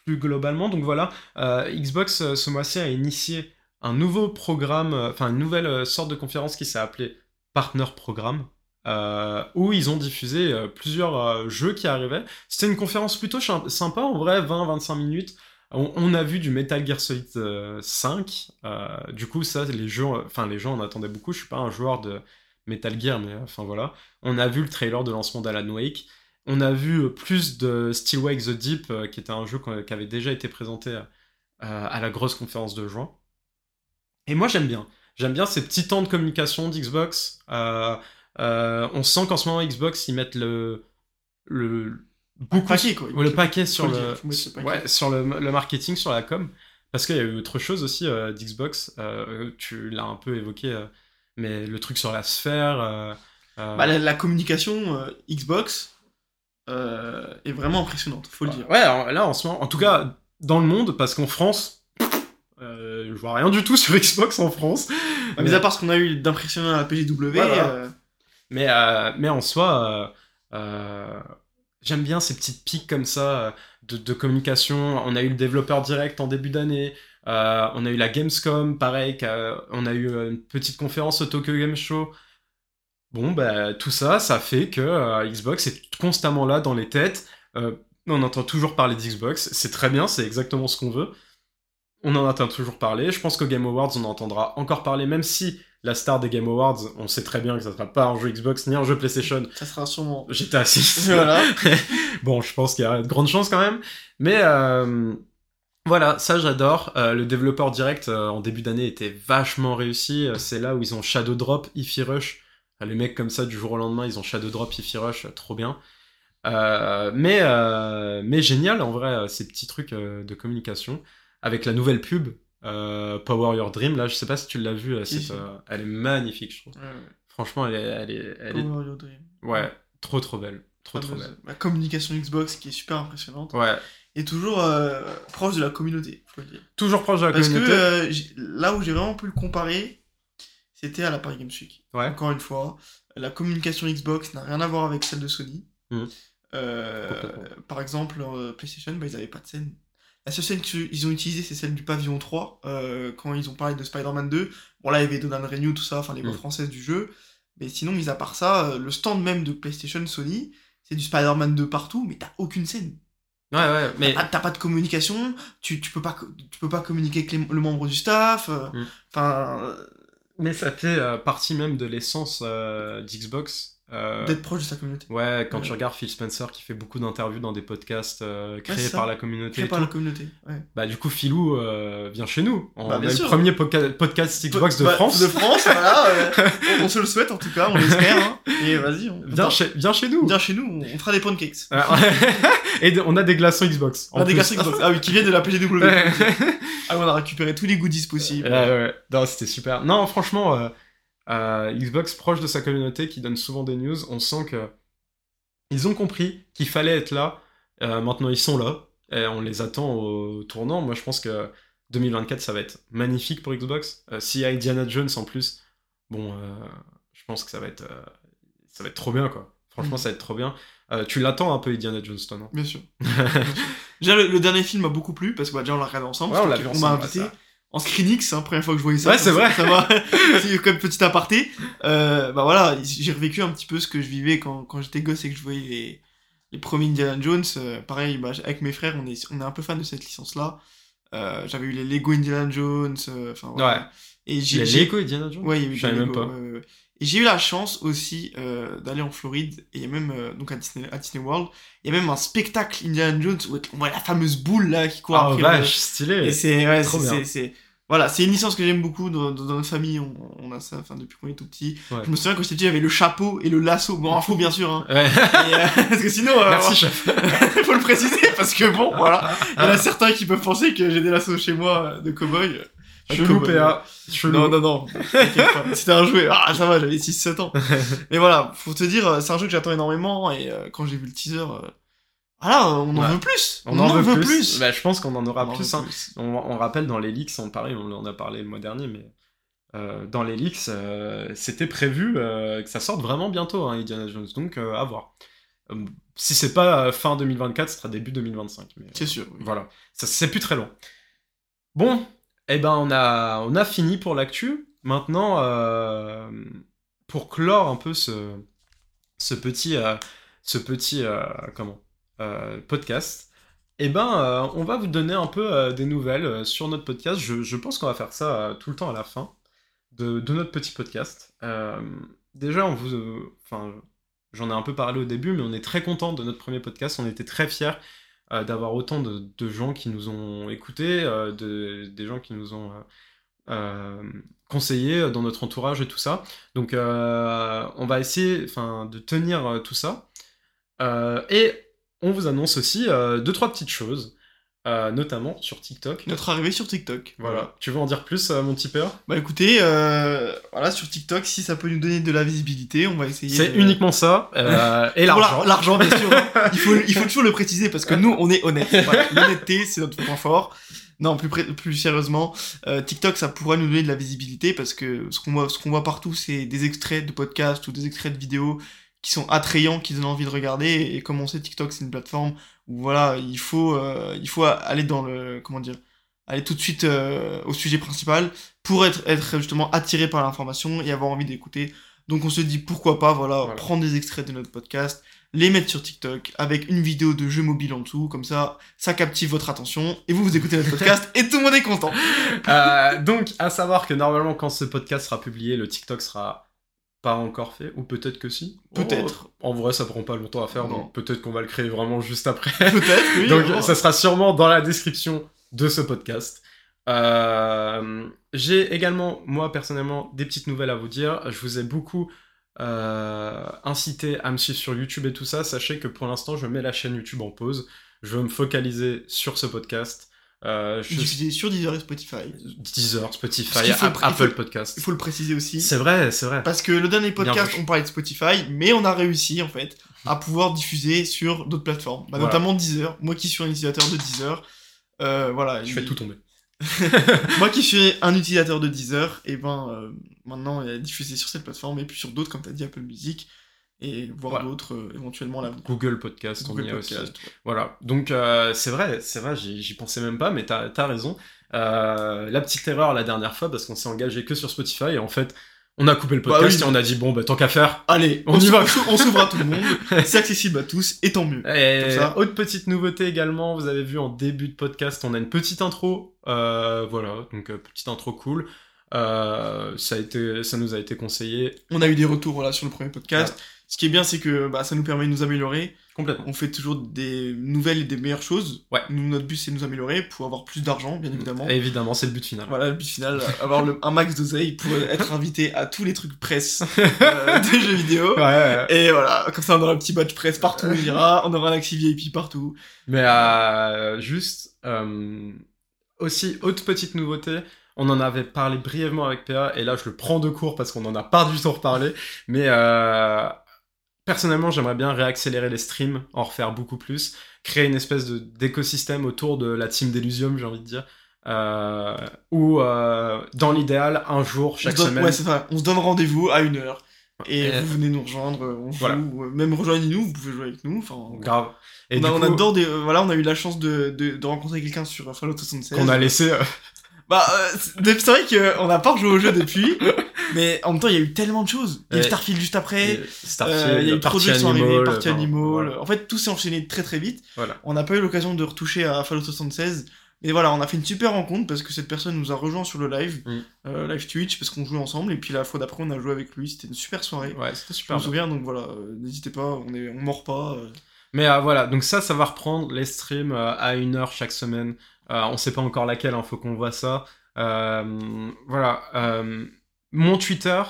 plus globalement. Donc voilà, euh, Xbox euh, ce mois-ci a initié un nouveau programme, euh, enfin une nouvelle euh, sorte de conférence qui s'est appelée Partner Programme. Euh, où ils ont diffusé euh, plusieurs euh, jeux qui arrivaient. C'était une conférence plutôt sympa, en vrai, 20-25 minutes. On, a vu du Metal Gear Solid euh, 5. euh, du coup, ça, les jeux, enfin les gens en attendaient beaucoup. Je suis pas un joueur de Metal Gear, mais enfin voilà. On a vu le trailer de lancement d'Alan Wake. On a vu plus de Still Wake the Deep, qui était un jeu qui avait déjà été présenté à la grosse conférence de juin. Et moi, j'aime bien. J'aime bien ces petits temps de communication d'Xbox. Euh, on sent qu'en ce moment, Xbox, ils mettent le. le beaucoup paquet, quoi. Le paquet sur le paquet. ouais, sur le, le marketing, sur la com. Parce qu'il y a eu autre chose aussi euh, d'Xbox. euh, tu l'as un peu évoqué, mais le truc sur la sphère. Bah, la, la communication Xbox est vraiment impressionnante, faut le dire. Ouais, en- là en ce moment, en tout cas dans le monde, parce qu'en France, je vois rien du tout sur <laughs> Xbox en France. Mis à part ce qu'on a eu d'impressionnant à la PGW, voilà. euh, Mais, euh, mais en soi, euh, euh, j'aime bien ces petites pics comme ça de, communication. On a eu le développeur direct en début d'année. On a eu la Gamescom, pareil. on a eu une petite conférence au Tokyo Game Show. Bon, bah, tout ça, ça fait que Xbox est constamment là dans les têtes. On entend toujours parler d'Xbox. C'est très bien, c'est exactement ce qu'on veut. On en entend toujours parler. Je pense qu'au Game Awards, on en entendra encore parler, même si la star des Game Awards, on sait très bien que ça sera pas un jeu Xbox ni un jeu PlayStation. ça sera sûrement. J'étais assis. <laughs> voilà. <laughs> bon, je pense qu'il y a de grandes chances quand même. Mais euh, voilà, ça j'adore. Euh, le développeur direct euh, en début d'année était vachement réussi. C'est là où ils ont Shadow Drop, Ify Rush. Les mecs comme ça, du jour au lendemain, ils ont Shadow Drop, Ify Rush, trop bien. Mais, mais génial, en vrai, ces petits trucs de communication. Avec la nouvelle pub, euh, Power Your Dream, là, je sais pas si tu l'as vue, euh, cette, euh, elle est magnifique, je trouve. Ouais, ouais. Franchement, elle est, elle est, elle est- Power Your Dream. ouais, trop trop belle. Trop trop belle. La communication Xbox qui est super impressionnante. Ouais, Et toujours euh, proche de la communauté, faut le dire. toujours proche de la Parce que communauté. euh, j'ai- là où j'ai vraiment pu le comparer, c'était à la Paris Games Week. Ouais. Encore une fois, la communication Xbox n'a rien à voir avec celle de Sony. Complètement. par exemple, euh, PlayStation, bah, ils n'avaient pas de scène. La seule scène qu'ils ont utilisée, c'est celle du pavillon 3, euh, quand ils ont parlé de Spider-Man 2. Bon, là, il y avait Donald Renew, tout ça, enfin, les voix Mhm. françaises du jeu. Mais sinon, mis à part ça, euh, le stand même de PlayStation Sony, c'est du Spider-Man 2 partout, mais t'as aucune scène. Ouais, ouais, mais T'as pas de communication, tu, tu, peux, pas, tu peux pas communiquer avec les- le membre du staff. euh, Mm. Enfin, euh, Mais ça fait euh, partie même de l'essence euh, d'Xbox. Euh, d'être proche de sa communauté. ouais, quand Ouais. tu regardes Phil Spencer qui fait beaucoup d'interviews dans des podcasts euh, créés par la communauté, Créé et par tout, la communauté. Ouais. bah du coup Philou euh, vient chez nous. On Bah, a le premier podca- podcast Xbox de Bah, France. De France, voilà. euh, <laughs> on, on se le souhaite en tout cas, on l'espère. hein. Et vas-y, on, Viens chez, viens chez nous. viens chez nous, on, fera des pancakes. Euh, <laughs> et on a des glaçons Xbox. On a des glaçons Xbox. Ah oui, qui viennent de la PGW. Ah, on a récupéré tous les goodies possibles. Ouais, ouais. Non, c'était super. Non, franchement, euh, euh, Xbox proche de sa communauté qui donne souvent des news, on sent que ils ont compris qu'il fallait être là. Euh, maintenant, ils sont là et on les attend au tournant. Moi, je pense que 2024, ça va être magnifique pour Xbox. Euh, S'il y a Indiana Jones en plus, bon, euh, je pense que ça va être, euh, ça va être trop bien, quoi. Franchement, Mhm. ça va être trop bien. Euh, tu l'attends un peu, Indiana Jones, toi, non? <laughs> Bien sûr. Déjà, le, le dernier film m'a beaucoup plu parce que bah, déjà on l'a regardé ensemble. Ouais, on vu m'a invité en screenix, hein, première fois que je voyais ça. Ouais, c'est vrai. Ça va. <laughs> c'est comme petit aparté. Euh, bah voilà, j'ai revécu un petit peu ce que je vivais quand, quand j'étais gosse et que je voyais les, les premiers Indiana Jones. Euh, pareil, bah, avec mes frères, on est, on est un peu fan de cette licence-là. Euh, J'avais eu les Lego Indiana Jones. Enfin voilà. Ouais. Et j'ai Les Lego Indiana Jones? Ouais, il y avait Je des savais même Lego, pas. ouais, ouais, ouais. Et j'ai eu la chance aussi d'aller en Floride et il y a même donc à Disney, à Disney World, il y a même un spectacle Indiana Jones où on voit la fameuse boule là qui court Ah, après. le- vache, stylé. Et c'est ouais, c'est c'est- c'est- voilà, c'est une licence que j'aime beaucoup dans, dans- dans notre famille, on, on a ça enfin depuis qu'on est tout petit. Ouais. Je me souviens quand j'étais petit, j'avais le chapeau et le lasso, bon info bien sûr hein. Ouais. Et, euh, <laughs> parce que sinon euh, Merci, chef. <laughs> faut le préciser parce que bon voilà, il y en a certains qui peuvent penser que j'ai des lassos chez moi de cow-boy. Chelou, PA. Chelou. non, non, non. C'était un jouet. Ah, ça va, j'avais 6-7 ans. <laughs> Mais voilà, faut te dire, euh, c'est un jeu que j'attends énormément. Et euh, quand j'ai vu le teaser, euh, voilà, on en Ouais. veut plus. On, en veut, plus. plus. Bah, je pense qu'on en aura On en plus. veut hein. On, on rappelle dans les leaks, on, on en a parlé le mois dernier, mais euh, dans les leaks, euh, c'était prévu euh, que ça sorte vraiment bientôt, hein, Indiana Jones. Donc, euh, à voir. Euh, si c'est pas fin 2024, ce sera début 2025. Mais, C'est sûr. euh, voilà, ça c'est plus très long. Bon, eh ben on a, on a fini pour l'actu. Maintenant, euh, pour clore un peu ce, ce petit, euh, ce petit euh, comment, euh, podcast, eh ben euh, on va vous donner un peu euh, des nouvelles sur notre podcast. Je, pense qu'on va faire ça tout le temps à la fin de, notre petit podcast. Déjà, on vous, enfin, j'en ai un peu parlé au début, mais on est très content de notre premier podcast. On était très fiers d'avoir autant de, gens qui nous ont écoutés, de, des gens qui nous ont euh, dans notre entourage et tout ça. Donc on va essayer enfin, de tenir tout ça. Et on vous annonce aussi euh, deux, trois petites choses, euh, notamment sur TikTok. Notre arrivée sur TikTok. Voilà. Tu veux en dire plus, euh, mon tipeur Bah écoutez, euh, voilà, sur TikTok, si ça peut nous donner de la visibilité, on va essayer. C'est uniquement ça. et l'argent. la- L'argent, bien sûr. <laughs> il, faut, il faut toujours le préciser parce que nous, on est honnête. <laughs> Voilà, L'honnêteté, c'est notre point fort. Non, plus, plus sérieusement, TikTok, ça pourrait nous donner de la visibilité parce que ce qu'on voit, ce qu'on voit partout, c'est des extraits de podcasts ou des extraits de vidéos qui sont attrayants, qui donnent envie de regarder. Et comme on sait, TikTok, c'est une plateforme où voilà, il faut, euh, il faut aller dans le, comment dire, aller tout de suite euh, au sujet principal pour être, être justement attiré par l'information et avoir envie d'écouter. Donc on se dit pourquoi pas, voilà, Voilà. prendre des extraits de notre podcast, les mettre sur TikTok avec une vidéo de jeu mobile en dessous, comme ça, ça captive votre attention et vous vous écoutez notre podcast <laughs> et tout le monde est content. Euh, donc, à savoir que normalement, quand ce podcast sera publié, le TikTok sera pas encore fait, ou peut-être que si. Peut-être. Oh, en vrai, ça prend pas longtemps à faire, Non. donc peut-être qu'on va le créer vraiment juste après. <laughs> Peut-être, oui. donc, ça sera sûrement dans la description de ce podcast. Euh, J'ai également, moi personnellement, des petites nouvelles à vous dire. Je vous ai beaucoup euh, inciter à me suivre sur YouTube et tout ça, sachez que pour l'instant, je mets la chaîne YouTube en pause. Je veux me focaliser sur ce podcast. Euh, je Diffusé sur Deezer et Spotify. Deezer, Spotify, faut- Apple Podcast. Il faut le préciser aussi. C'est vrai, c'est vrai. Parce que le dernier podcast, on parlait de Spotify, mais on a réussi en fait à pouvoir diffuser sur d'autres plateformes, Bah, Voilà. notamment Deezer. Moi qui suis un utilisateur de Deezer, euh, voilà. Je fais tout tomber. <laughs> Moi qui suis <laughs> un utilisateur de Deezer, et ben euh, maintenant il est diffusé sur cette plateforme et puis sur d'autres comme tu as dit Apple Music et voir Voilà. d'autres euh, éventuellement à l'avenir. Google Podcast, on Google a aussi. Podcast, ouais. Voilà, donc euh, c'est vrai, c'est vrai, j'y pensais même pas, mais t'as as raison. Euh, la petite erreur la dernière fois, parce qu'on s'est engagé que sur Spotify, et en fait, on a coupé le Bah podcast oui. et on a dit, bon, bah tant qu'à faire. Allez, On on, y va. on s'ouvre- on à tout le monde, <laughs> c'est accessible à tous et tant mieux. Et ça. autre petite nouveauté également, vous avez vu en début de podcast, on a une petite intro, euh, voilà, donc euh, petite intro cool. Euh, ça, a été, ça nous a été conseillé On a eu des retours voilà, sur le premier podcast. Ce qui est bien, c'est que bah, ça nous permet de nous améliorer. complètement. On fait toujours des nouvelles et des meilleures choses. Ouais. Nous, notre but, c'est de nous améliorer pour avoir plus d'argent, bien évidemment. Et évidemment, c'est le but final. Voilà, le but final, avoir le- un max d'oseille pour être invité à tous les trucs presse <laughs> euh, des jeux vidéo. Ouais, ouais. Et voilà, comme ça on aura un petit badge presse partout où il ira, on aura un accès VIP partout. Mais euh, juste, euh, aussi, autre petite nouveauté, on en avait parlé brièvement avec PA, et là je le prends de court parce qu'on en a pas du tout reparlé, mais euh, personnellement j'aimerais bien réaccélérer les streams, en refaire beaucoup plus, créer une espèce d'écosystème autour de la team d'Elysium, j'ai envie de dire, euh, où euh, dans l'idéal, un jour, chaque donne, semaine, ouais, ça, on se donne rendez-vous à une heure. Et Et- vous venez nous rejoindre, on joue, Voilà. euh, même rejoignez-nous, vous pouvez jouer avec nous. Enfin, grave. Et on, a, on adore des, euh, voilà, on a eu la chance de, de, de rencontrer quelqu'un sur Fallout 76. qu'on a laissé... euh, Bah, euh, c'est vrai qu'on n'a pas rejoué au jeu depuis, <laughs> mais en même temps, il y a eu tellement de choses. Il y a eu. Starfield juste après. Starfield, Euh, il y a eu trop de jeux qui sont arrivés, Party enfin, Animal. voilà. En fait, tout s'est enchaîné très très vite. Voilà. On n'a pas eu l'occasion de retoucher à Fallout 76. Mais voilà, on a fait une super rencontre parce que cette personne nous a rejoint sur le live, Mm. euh, live Twitch, parce qu'on jouait ensemble. Et puis la fois d'après, on a joué avec lui. C'était une super soirée. Ouais, c'était Je super. me souviens, donc voilà, euh, n'hésitez pas, on, est, on mord pas. euh. Mais euh, voilà, donc ça, ça va reprendre les streams euh, à une heure chaque semaine. Euh, on sait pas encore laquelle, il faut qu'on voit ça. Euh, voilà. euh, mon Twitter,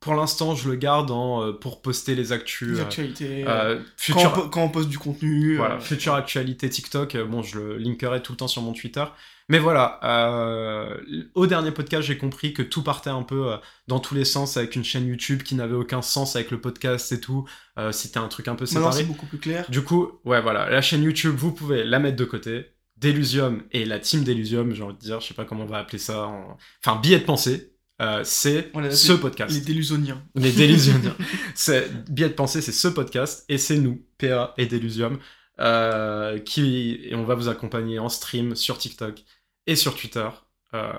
pour l'instant, je le garde en, euh, pour poster les actus. les actualités. euh, euh, quand, future, on, quand on poste du contenu. voilà, future actualité TikTok, bon, je le linkerai tout le temps sur mon Twitter. Mais voilà, euh, au dernier podcast, j'ai compris que tout partait un peu dans tous les sens avec une chaîne YouTube qui n'avait aucun sens avec le podcast et tout. Euh, C'était un truc un peu Maintenant, séparé. c'est beaucoup plus clair. Du coup, ouais, voilà, la chaîne YouTube, vous pouvez la mettre de côté. Delusium et la team Delusium, j'ai envie de dire, je sais pas comment on va appeler ça. en- Enfin, billet de pensée, euh, c'est ce podcast. Les délusoniens. Les Delusioniens. <laughs> c'est billet de pensée, c'est ce podcast et c'est nous, PA et Delusium, euh, qui et on va vous accompagner en stream sur TikTok et sur Twitter euh,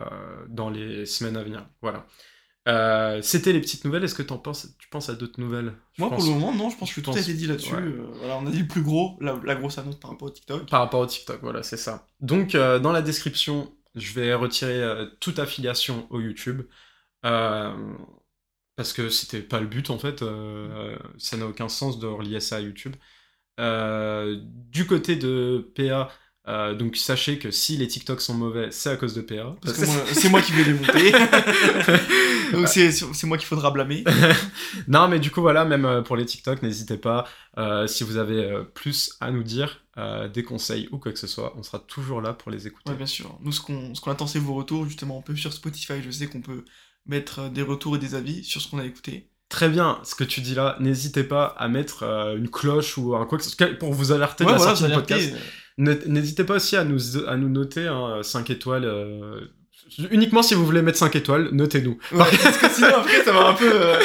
dans les semaines à venir. Voilà. Euh, C'était les petites nouvelles. Est-ce que penses Tu penses à d'autres nouvelles? Moi, pense- pour le moment, non, je pense que tout pense- a été dit là-dessus. ouais. euh, voilà, on a dit le plus gros, la, la grosse annonce par rapport au TikTok. Par rapport au TikTok, voilà, c'est ça. Donc, euh, dans la description, je vais retirer toute affiliation au YouTube. parce que c'était pas le but, en fait. ça n'a aucun sens de relier ça à YouTube. Du côté de PA, euh, donc sachez que si les TikTok sont mauvais, c'est à cause de PA. Parce que c'est moi qui vais les monter. <laughs> Donc c'est moi qu'il faudra blâmer. <laughs> non, mais du coup, voilà, même euh, pour les TikTok, n'hésitez pas. euh, si vous avez plus à nous dire, euh, des conseils ou quoi que ce soit, on sera toujours là pour les écouter. Ouais, bien sûr. Nous, ce qu'on ce qu'on attend, c'est vos retours. Justement, on peut sur Spotify, je sais qu'on peut mettre des retours et des avis sur ce qu'on a écouté. Très bien, ce que tu dis là, n'hésitez pas à mettre une cloche ou un quoi que ce soit pour vous alerter de Ouais, la voilà, sortie du podcast. N'hésitez pas aussi à nous, à nous noter 5 étoiles. euh, uniquement si vous voulez mettre 5 étoiles, notez-nous. Ouais, parce que <laughs> sinon, après, ça va un peu. euh,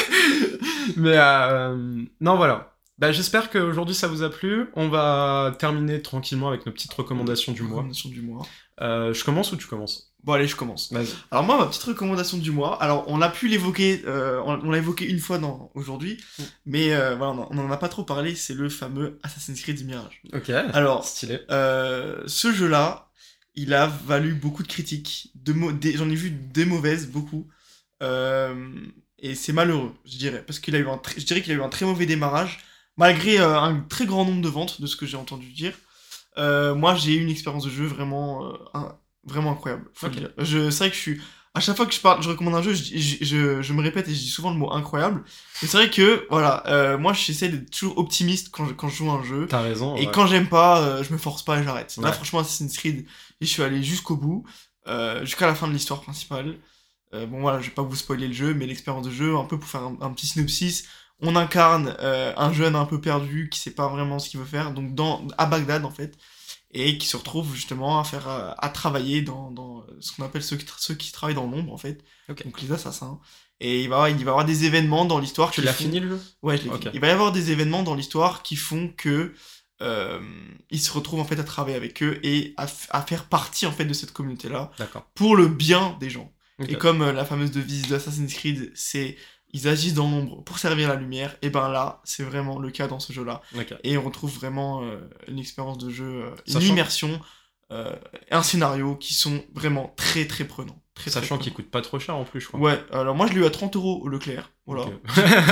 Mais euh, non, voilà. Bah, J'espère qu'aujourd'hui ça vous a plu. On va terminer tranquillement avec nos petites recommandations du mois. recommandation du mois. Je commence ou tu commences? Bon, allez, je commence. Alors moi, ma petite recommandation du mois, alors on a pu l'évoquer, euh, on, l'a évoqué une fois dans aujourd'hui, Mm. mais euh, voilà, on en- on en a pas trop parlé, c'est le fameux Assassin's Creed Mirage. Ok. Alors, Stylé. euh, ce jeu-là, il a valu beaucoup de critiques, de j'en ai vu des mauvaises, beaucoup, et c'est malheureux, je dirais, parce qu'il a eu un, je dirais qu'il a eu un très mauvais démarrage, malgré un très grand nombre de ventes, de ce que j'ai entendu dire. Moi, j'ai eu une expérience de jeu vraiment, un- vraiment incroyable. faut le Ok. dire. Je, c'est vrai que je suis à chaque fois que je parle, je recommande un jeu, je, je, je, je me répète et je dis souvent le mot incroyable. Et c'est vrai que, voilà, euh, moi j'essaie d'être toujours optimiste quand je, quand je joue à un jeu. T'as raison. Et ouais. quand j'aime pas, euh, je me force pas et j'arrête. Là, franchement, Assassin's Creed, je suis allé jusqu'au bout, euh, jusqu'à la fin de l'histoire principale. Euh, bon, voilà, je vais pas vous spoiler le jeu, mais l'expérience de jeu, un peu pour faire un, un petit synopsis. On incarne euh, un jeune un peu perdu qui sait pas vraiment ce qu'il veut faire, donc dans, à Bagdad en fait, et qui se retrouve justement à faire, à travailler dans, dans ce qu'on appelle ceux qui, ceux qui travaillent dans l'ombre en fait, donc les assassins. Et il va, il va y avoir des événements dans l'histoire Tu qui l'as font- fini le jeu? Ouais, je l'ai Ok. fini. Il va y avoir des événements dans l'histoire qui font que euh, il se retrouve en fait à travailler avec eux et à, faire partie en fait de cette communauté là pour le bien des gens. Et comme euh, la fameuse devise d'Assassin's Creed, c'est ils agissent dans l'ombre pour servir la lumière, et ben là, c'est vraiment le cas dans ce jeu-là. Et on retrouve vraiment euh, une expérience de jeu, euh, une immersion, euh, un scénario qui sont vraiment très très prenants. Très, Sachant qu'il coûte pas trop cher en plus, je crois. Ouais, alors moi je l'ai eu à 30 euros au Leclerc. Voilà. Ok.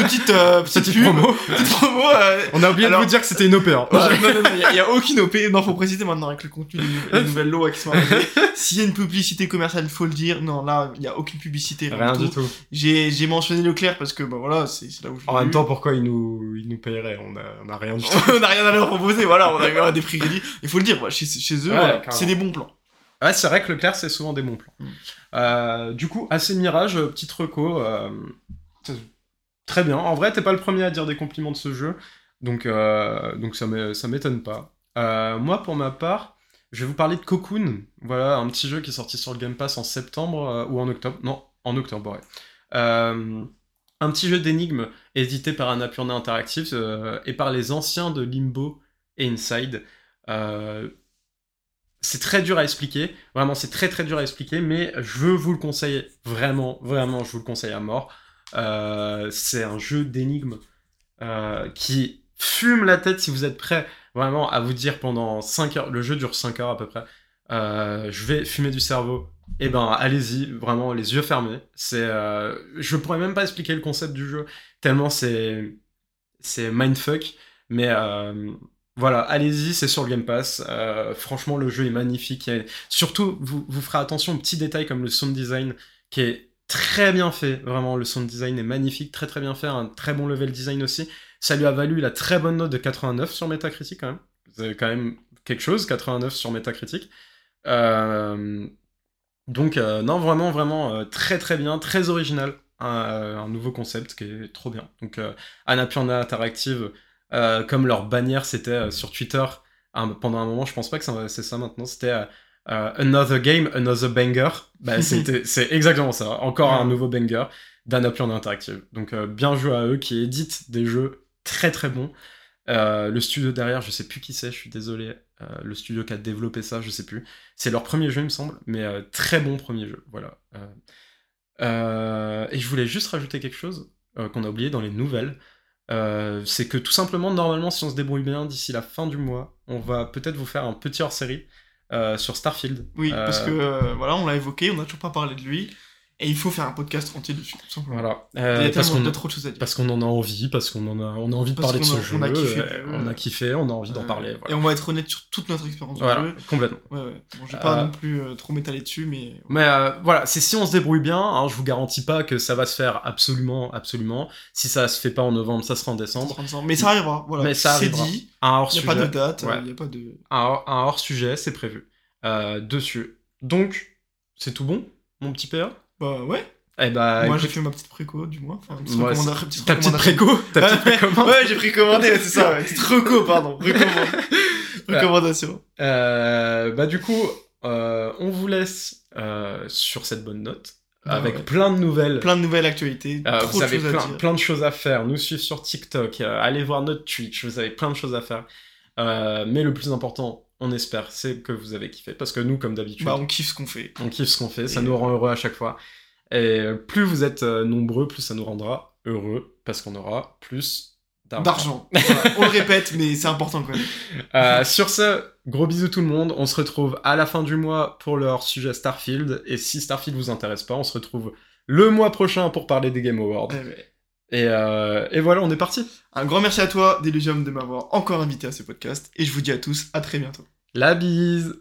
Petite, euh, <laughs> petite, Petite promo. petite promo. euh, On a oublié Alors- de vous dire que c'était une OP. hein. Ouais, non, non, non, il y, a aucune OP. Non, faut préciser maintenant avec le contenu des, nou- des nouvelles lots qui sont arrivées. S'il y a une publicité commerciale, faut le dire. Non, là, il y a aucune publicité. Rien du tout. J'ai, j'ai mentionné Leclerc parce que, bah voilà, c'est, c'est là où je En même eu. temps, pourquoi ils nous, ils nous paieraient on a, on a rien du tout. <laughs> on n'a rien à leur proposer, voilà, on a eu euh, des prix réduits. Il faut le dire, chez, chez eux, Ouais, voilà, carrément. c'est des bons plans. Ouais, c'est vrai que Leclerc, c'est souvent des bons plans. Mm. Euh, du coup, assez Mirage, euh, petite reco. euh, très bien. En vrai, t'es pas le premier à dire des compliments de ce jeu. Donc, euh, donc ça m'é- ça m'étonne pas. Moi, pour ma part, je vais vous parler de Cocoon. Voilà, un petit jeu qui est sorti sur le Game Pass en septembre ou en octobre. Non, en octobre, ouais. Un petit jeu d'énigmes édité par Annapurna Interactive et par les anciens de Limbo et Inside. Euh, c'est très dur à expliquer, vraiment c'est très très dur à expliquer, mais je vous le conseille vraiment, vraiment, je vous le conseille à mort. Euh, c'est un jeu d'énigmes euh, qui fume la tête si vous êtes prêt vraiment à vous dire pendant 5 heures, le jeu dure 5 heures à peu près, euh, je vais fumer du cerveau. Et ben allez-y, vraiment les yeux fermés. C'est, je pourrais même pas expliquer le concept du jeu tellement c'est c'est mindfuck, mais voilà, allez-y, c'est sur le Game Pass. Euh, franchement, le jeu est magnifique. Surtout, vous, ferez attention aux petits détails comme le sound design qui est très bien fait. Vraiment, le sound design est magnifique, très très bien fait. Un très bon level design aussi. Ça lui a valu la très bonne note de 89 sur Metacritic quand même. C'est quand même quelque chose, 89 sur Metacritic. Euh, donc, euh, non, vraiment, vraiment très très bien, très original. Un, nouveau concept qui est trop bien. Donc, Annapurna Interactive, euh, comme leur bannière c'était euh, sur Twitter un- pendant un moment, je pense pas que c'est ça maintenant, c'était euh, Another Game, Another Banger. Bah, <laughs> c'est exactement ça, encore un nouveau banger d'Annapurna Interactive. Donc bien joué à eux qui éditent des jeux très très bons. Le studio derrière, je sais plus qui c'est, je suis désolé. Le studio qui a développé ça, je sais plus. C'est leur premier jeu, il me semble, mais très bon premier jeu. Voilà. Et je voulais juste rajouter quelque chose qu'on a oublié dans les nouvelles. Euh, c'est que tout simplement, normalement, si on se débrouille bien d'ici la fin du mois, on va peut-être vous faire un petit hors-série euh, sur Starfield. Oui, Euh, parce que, voilà, on l'a évoqué, on n'a toujours pas parlé de lui. Et il faut faire un podcast entier dessus, tout simplement. Voilà. Il y Euh, a parce qu'on de trop de choses à dire. parce qu'on en a envie, parce qu'on en a, on a envie de parler de ce a- jeu. on a kiffé euh, on a kiffé, on a envie d'en parler. Et on va être honnête sur toute notre expérience Voilà, jeu. complètement. Ouais, ouais. Bon, je vais pas Euh, non plus trop m'étaler dessus, mais. Mais voilà, c'est si on se débrouille bien, hein, je vous garantis pas que ça va se faire absolument, absolument. Si ça se fait pas en novembre, ça sera en décembre. Mais ça arrivera, voilà. Mais ça C'est dit, Un hors il n'y a sujet. pas de date, il Ouais. n'y a pas de. Un, un hors sujet, c'est prévu. Euh, dessus. Donc, c'est tout bon, mon petit PA Bah ouais. Eh bah, Moi écoute, j'ai fait ma petite préco, du moins. Enfin, petite moi, petite ta petite préco, ta <laughs> petite Ouais, précommande. Ouais, j'ai précommandé, c'est ça, ouais. <laughs> Petite reco, pardon. <laughs> Recommandation. Euh, bah du coup, euh, on vous laisse euh, sur cette bonne note, Ah avec ouais. plein de nouvelles. Plein de nouvelles actualités, Euh, trop vous de avez plein, plein de choses à faire. Nous suivre sur TikTok, allez voir notre Twitch, vous avez plein de choses à faire. Mais le plus important, on espère, c'est que vous avez kiffé. Parce que nous, comme d'habitude, Bah on kiffe ce qu'on fait. on kiffe ce qu'on fait, ça nous rend heureux à chaque fois. Et plus vous êtes euh, nombreux, plus ça nous rendra heureux, parce qu'on aura plus d'argent. On le répète, mais c'est important quand même. <laughs> Euh, sur ce, gros bisous tout le monde. On se retrouve à la fin du mois pour leur sujet Starfield. Et si Starfield vous intéresse pas, on se retrouve le mois prochain pour parler des Game Awards. Ouais, ouais. Et, euh, et voilà, on est parti. Un grand merci à toi, Delusium, de m'avoir encore invité à ce podcast. Et je vous dis à tous, à très bientôt. La bise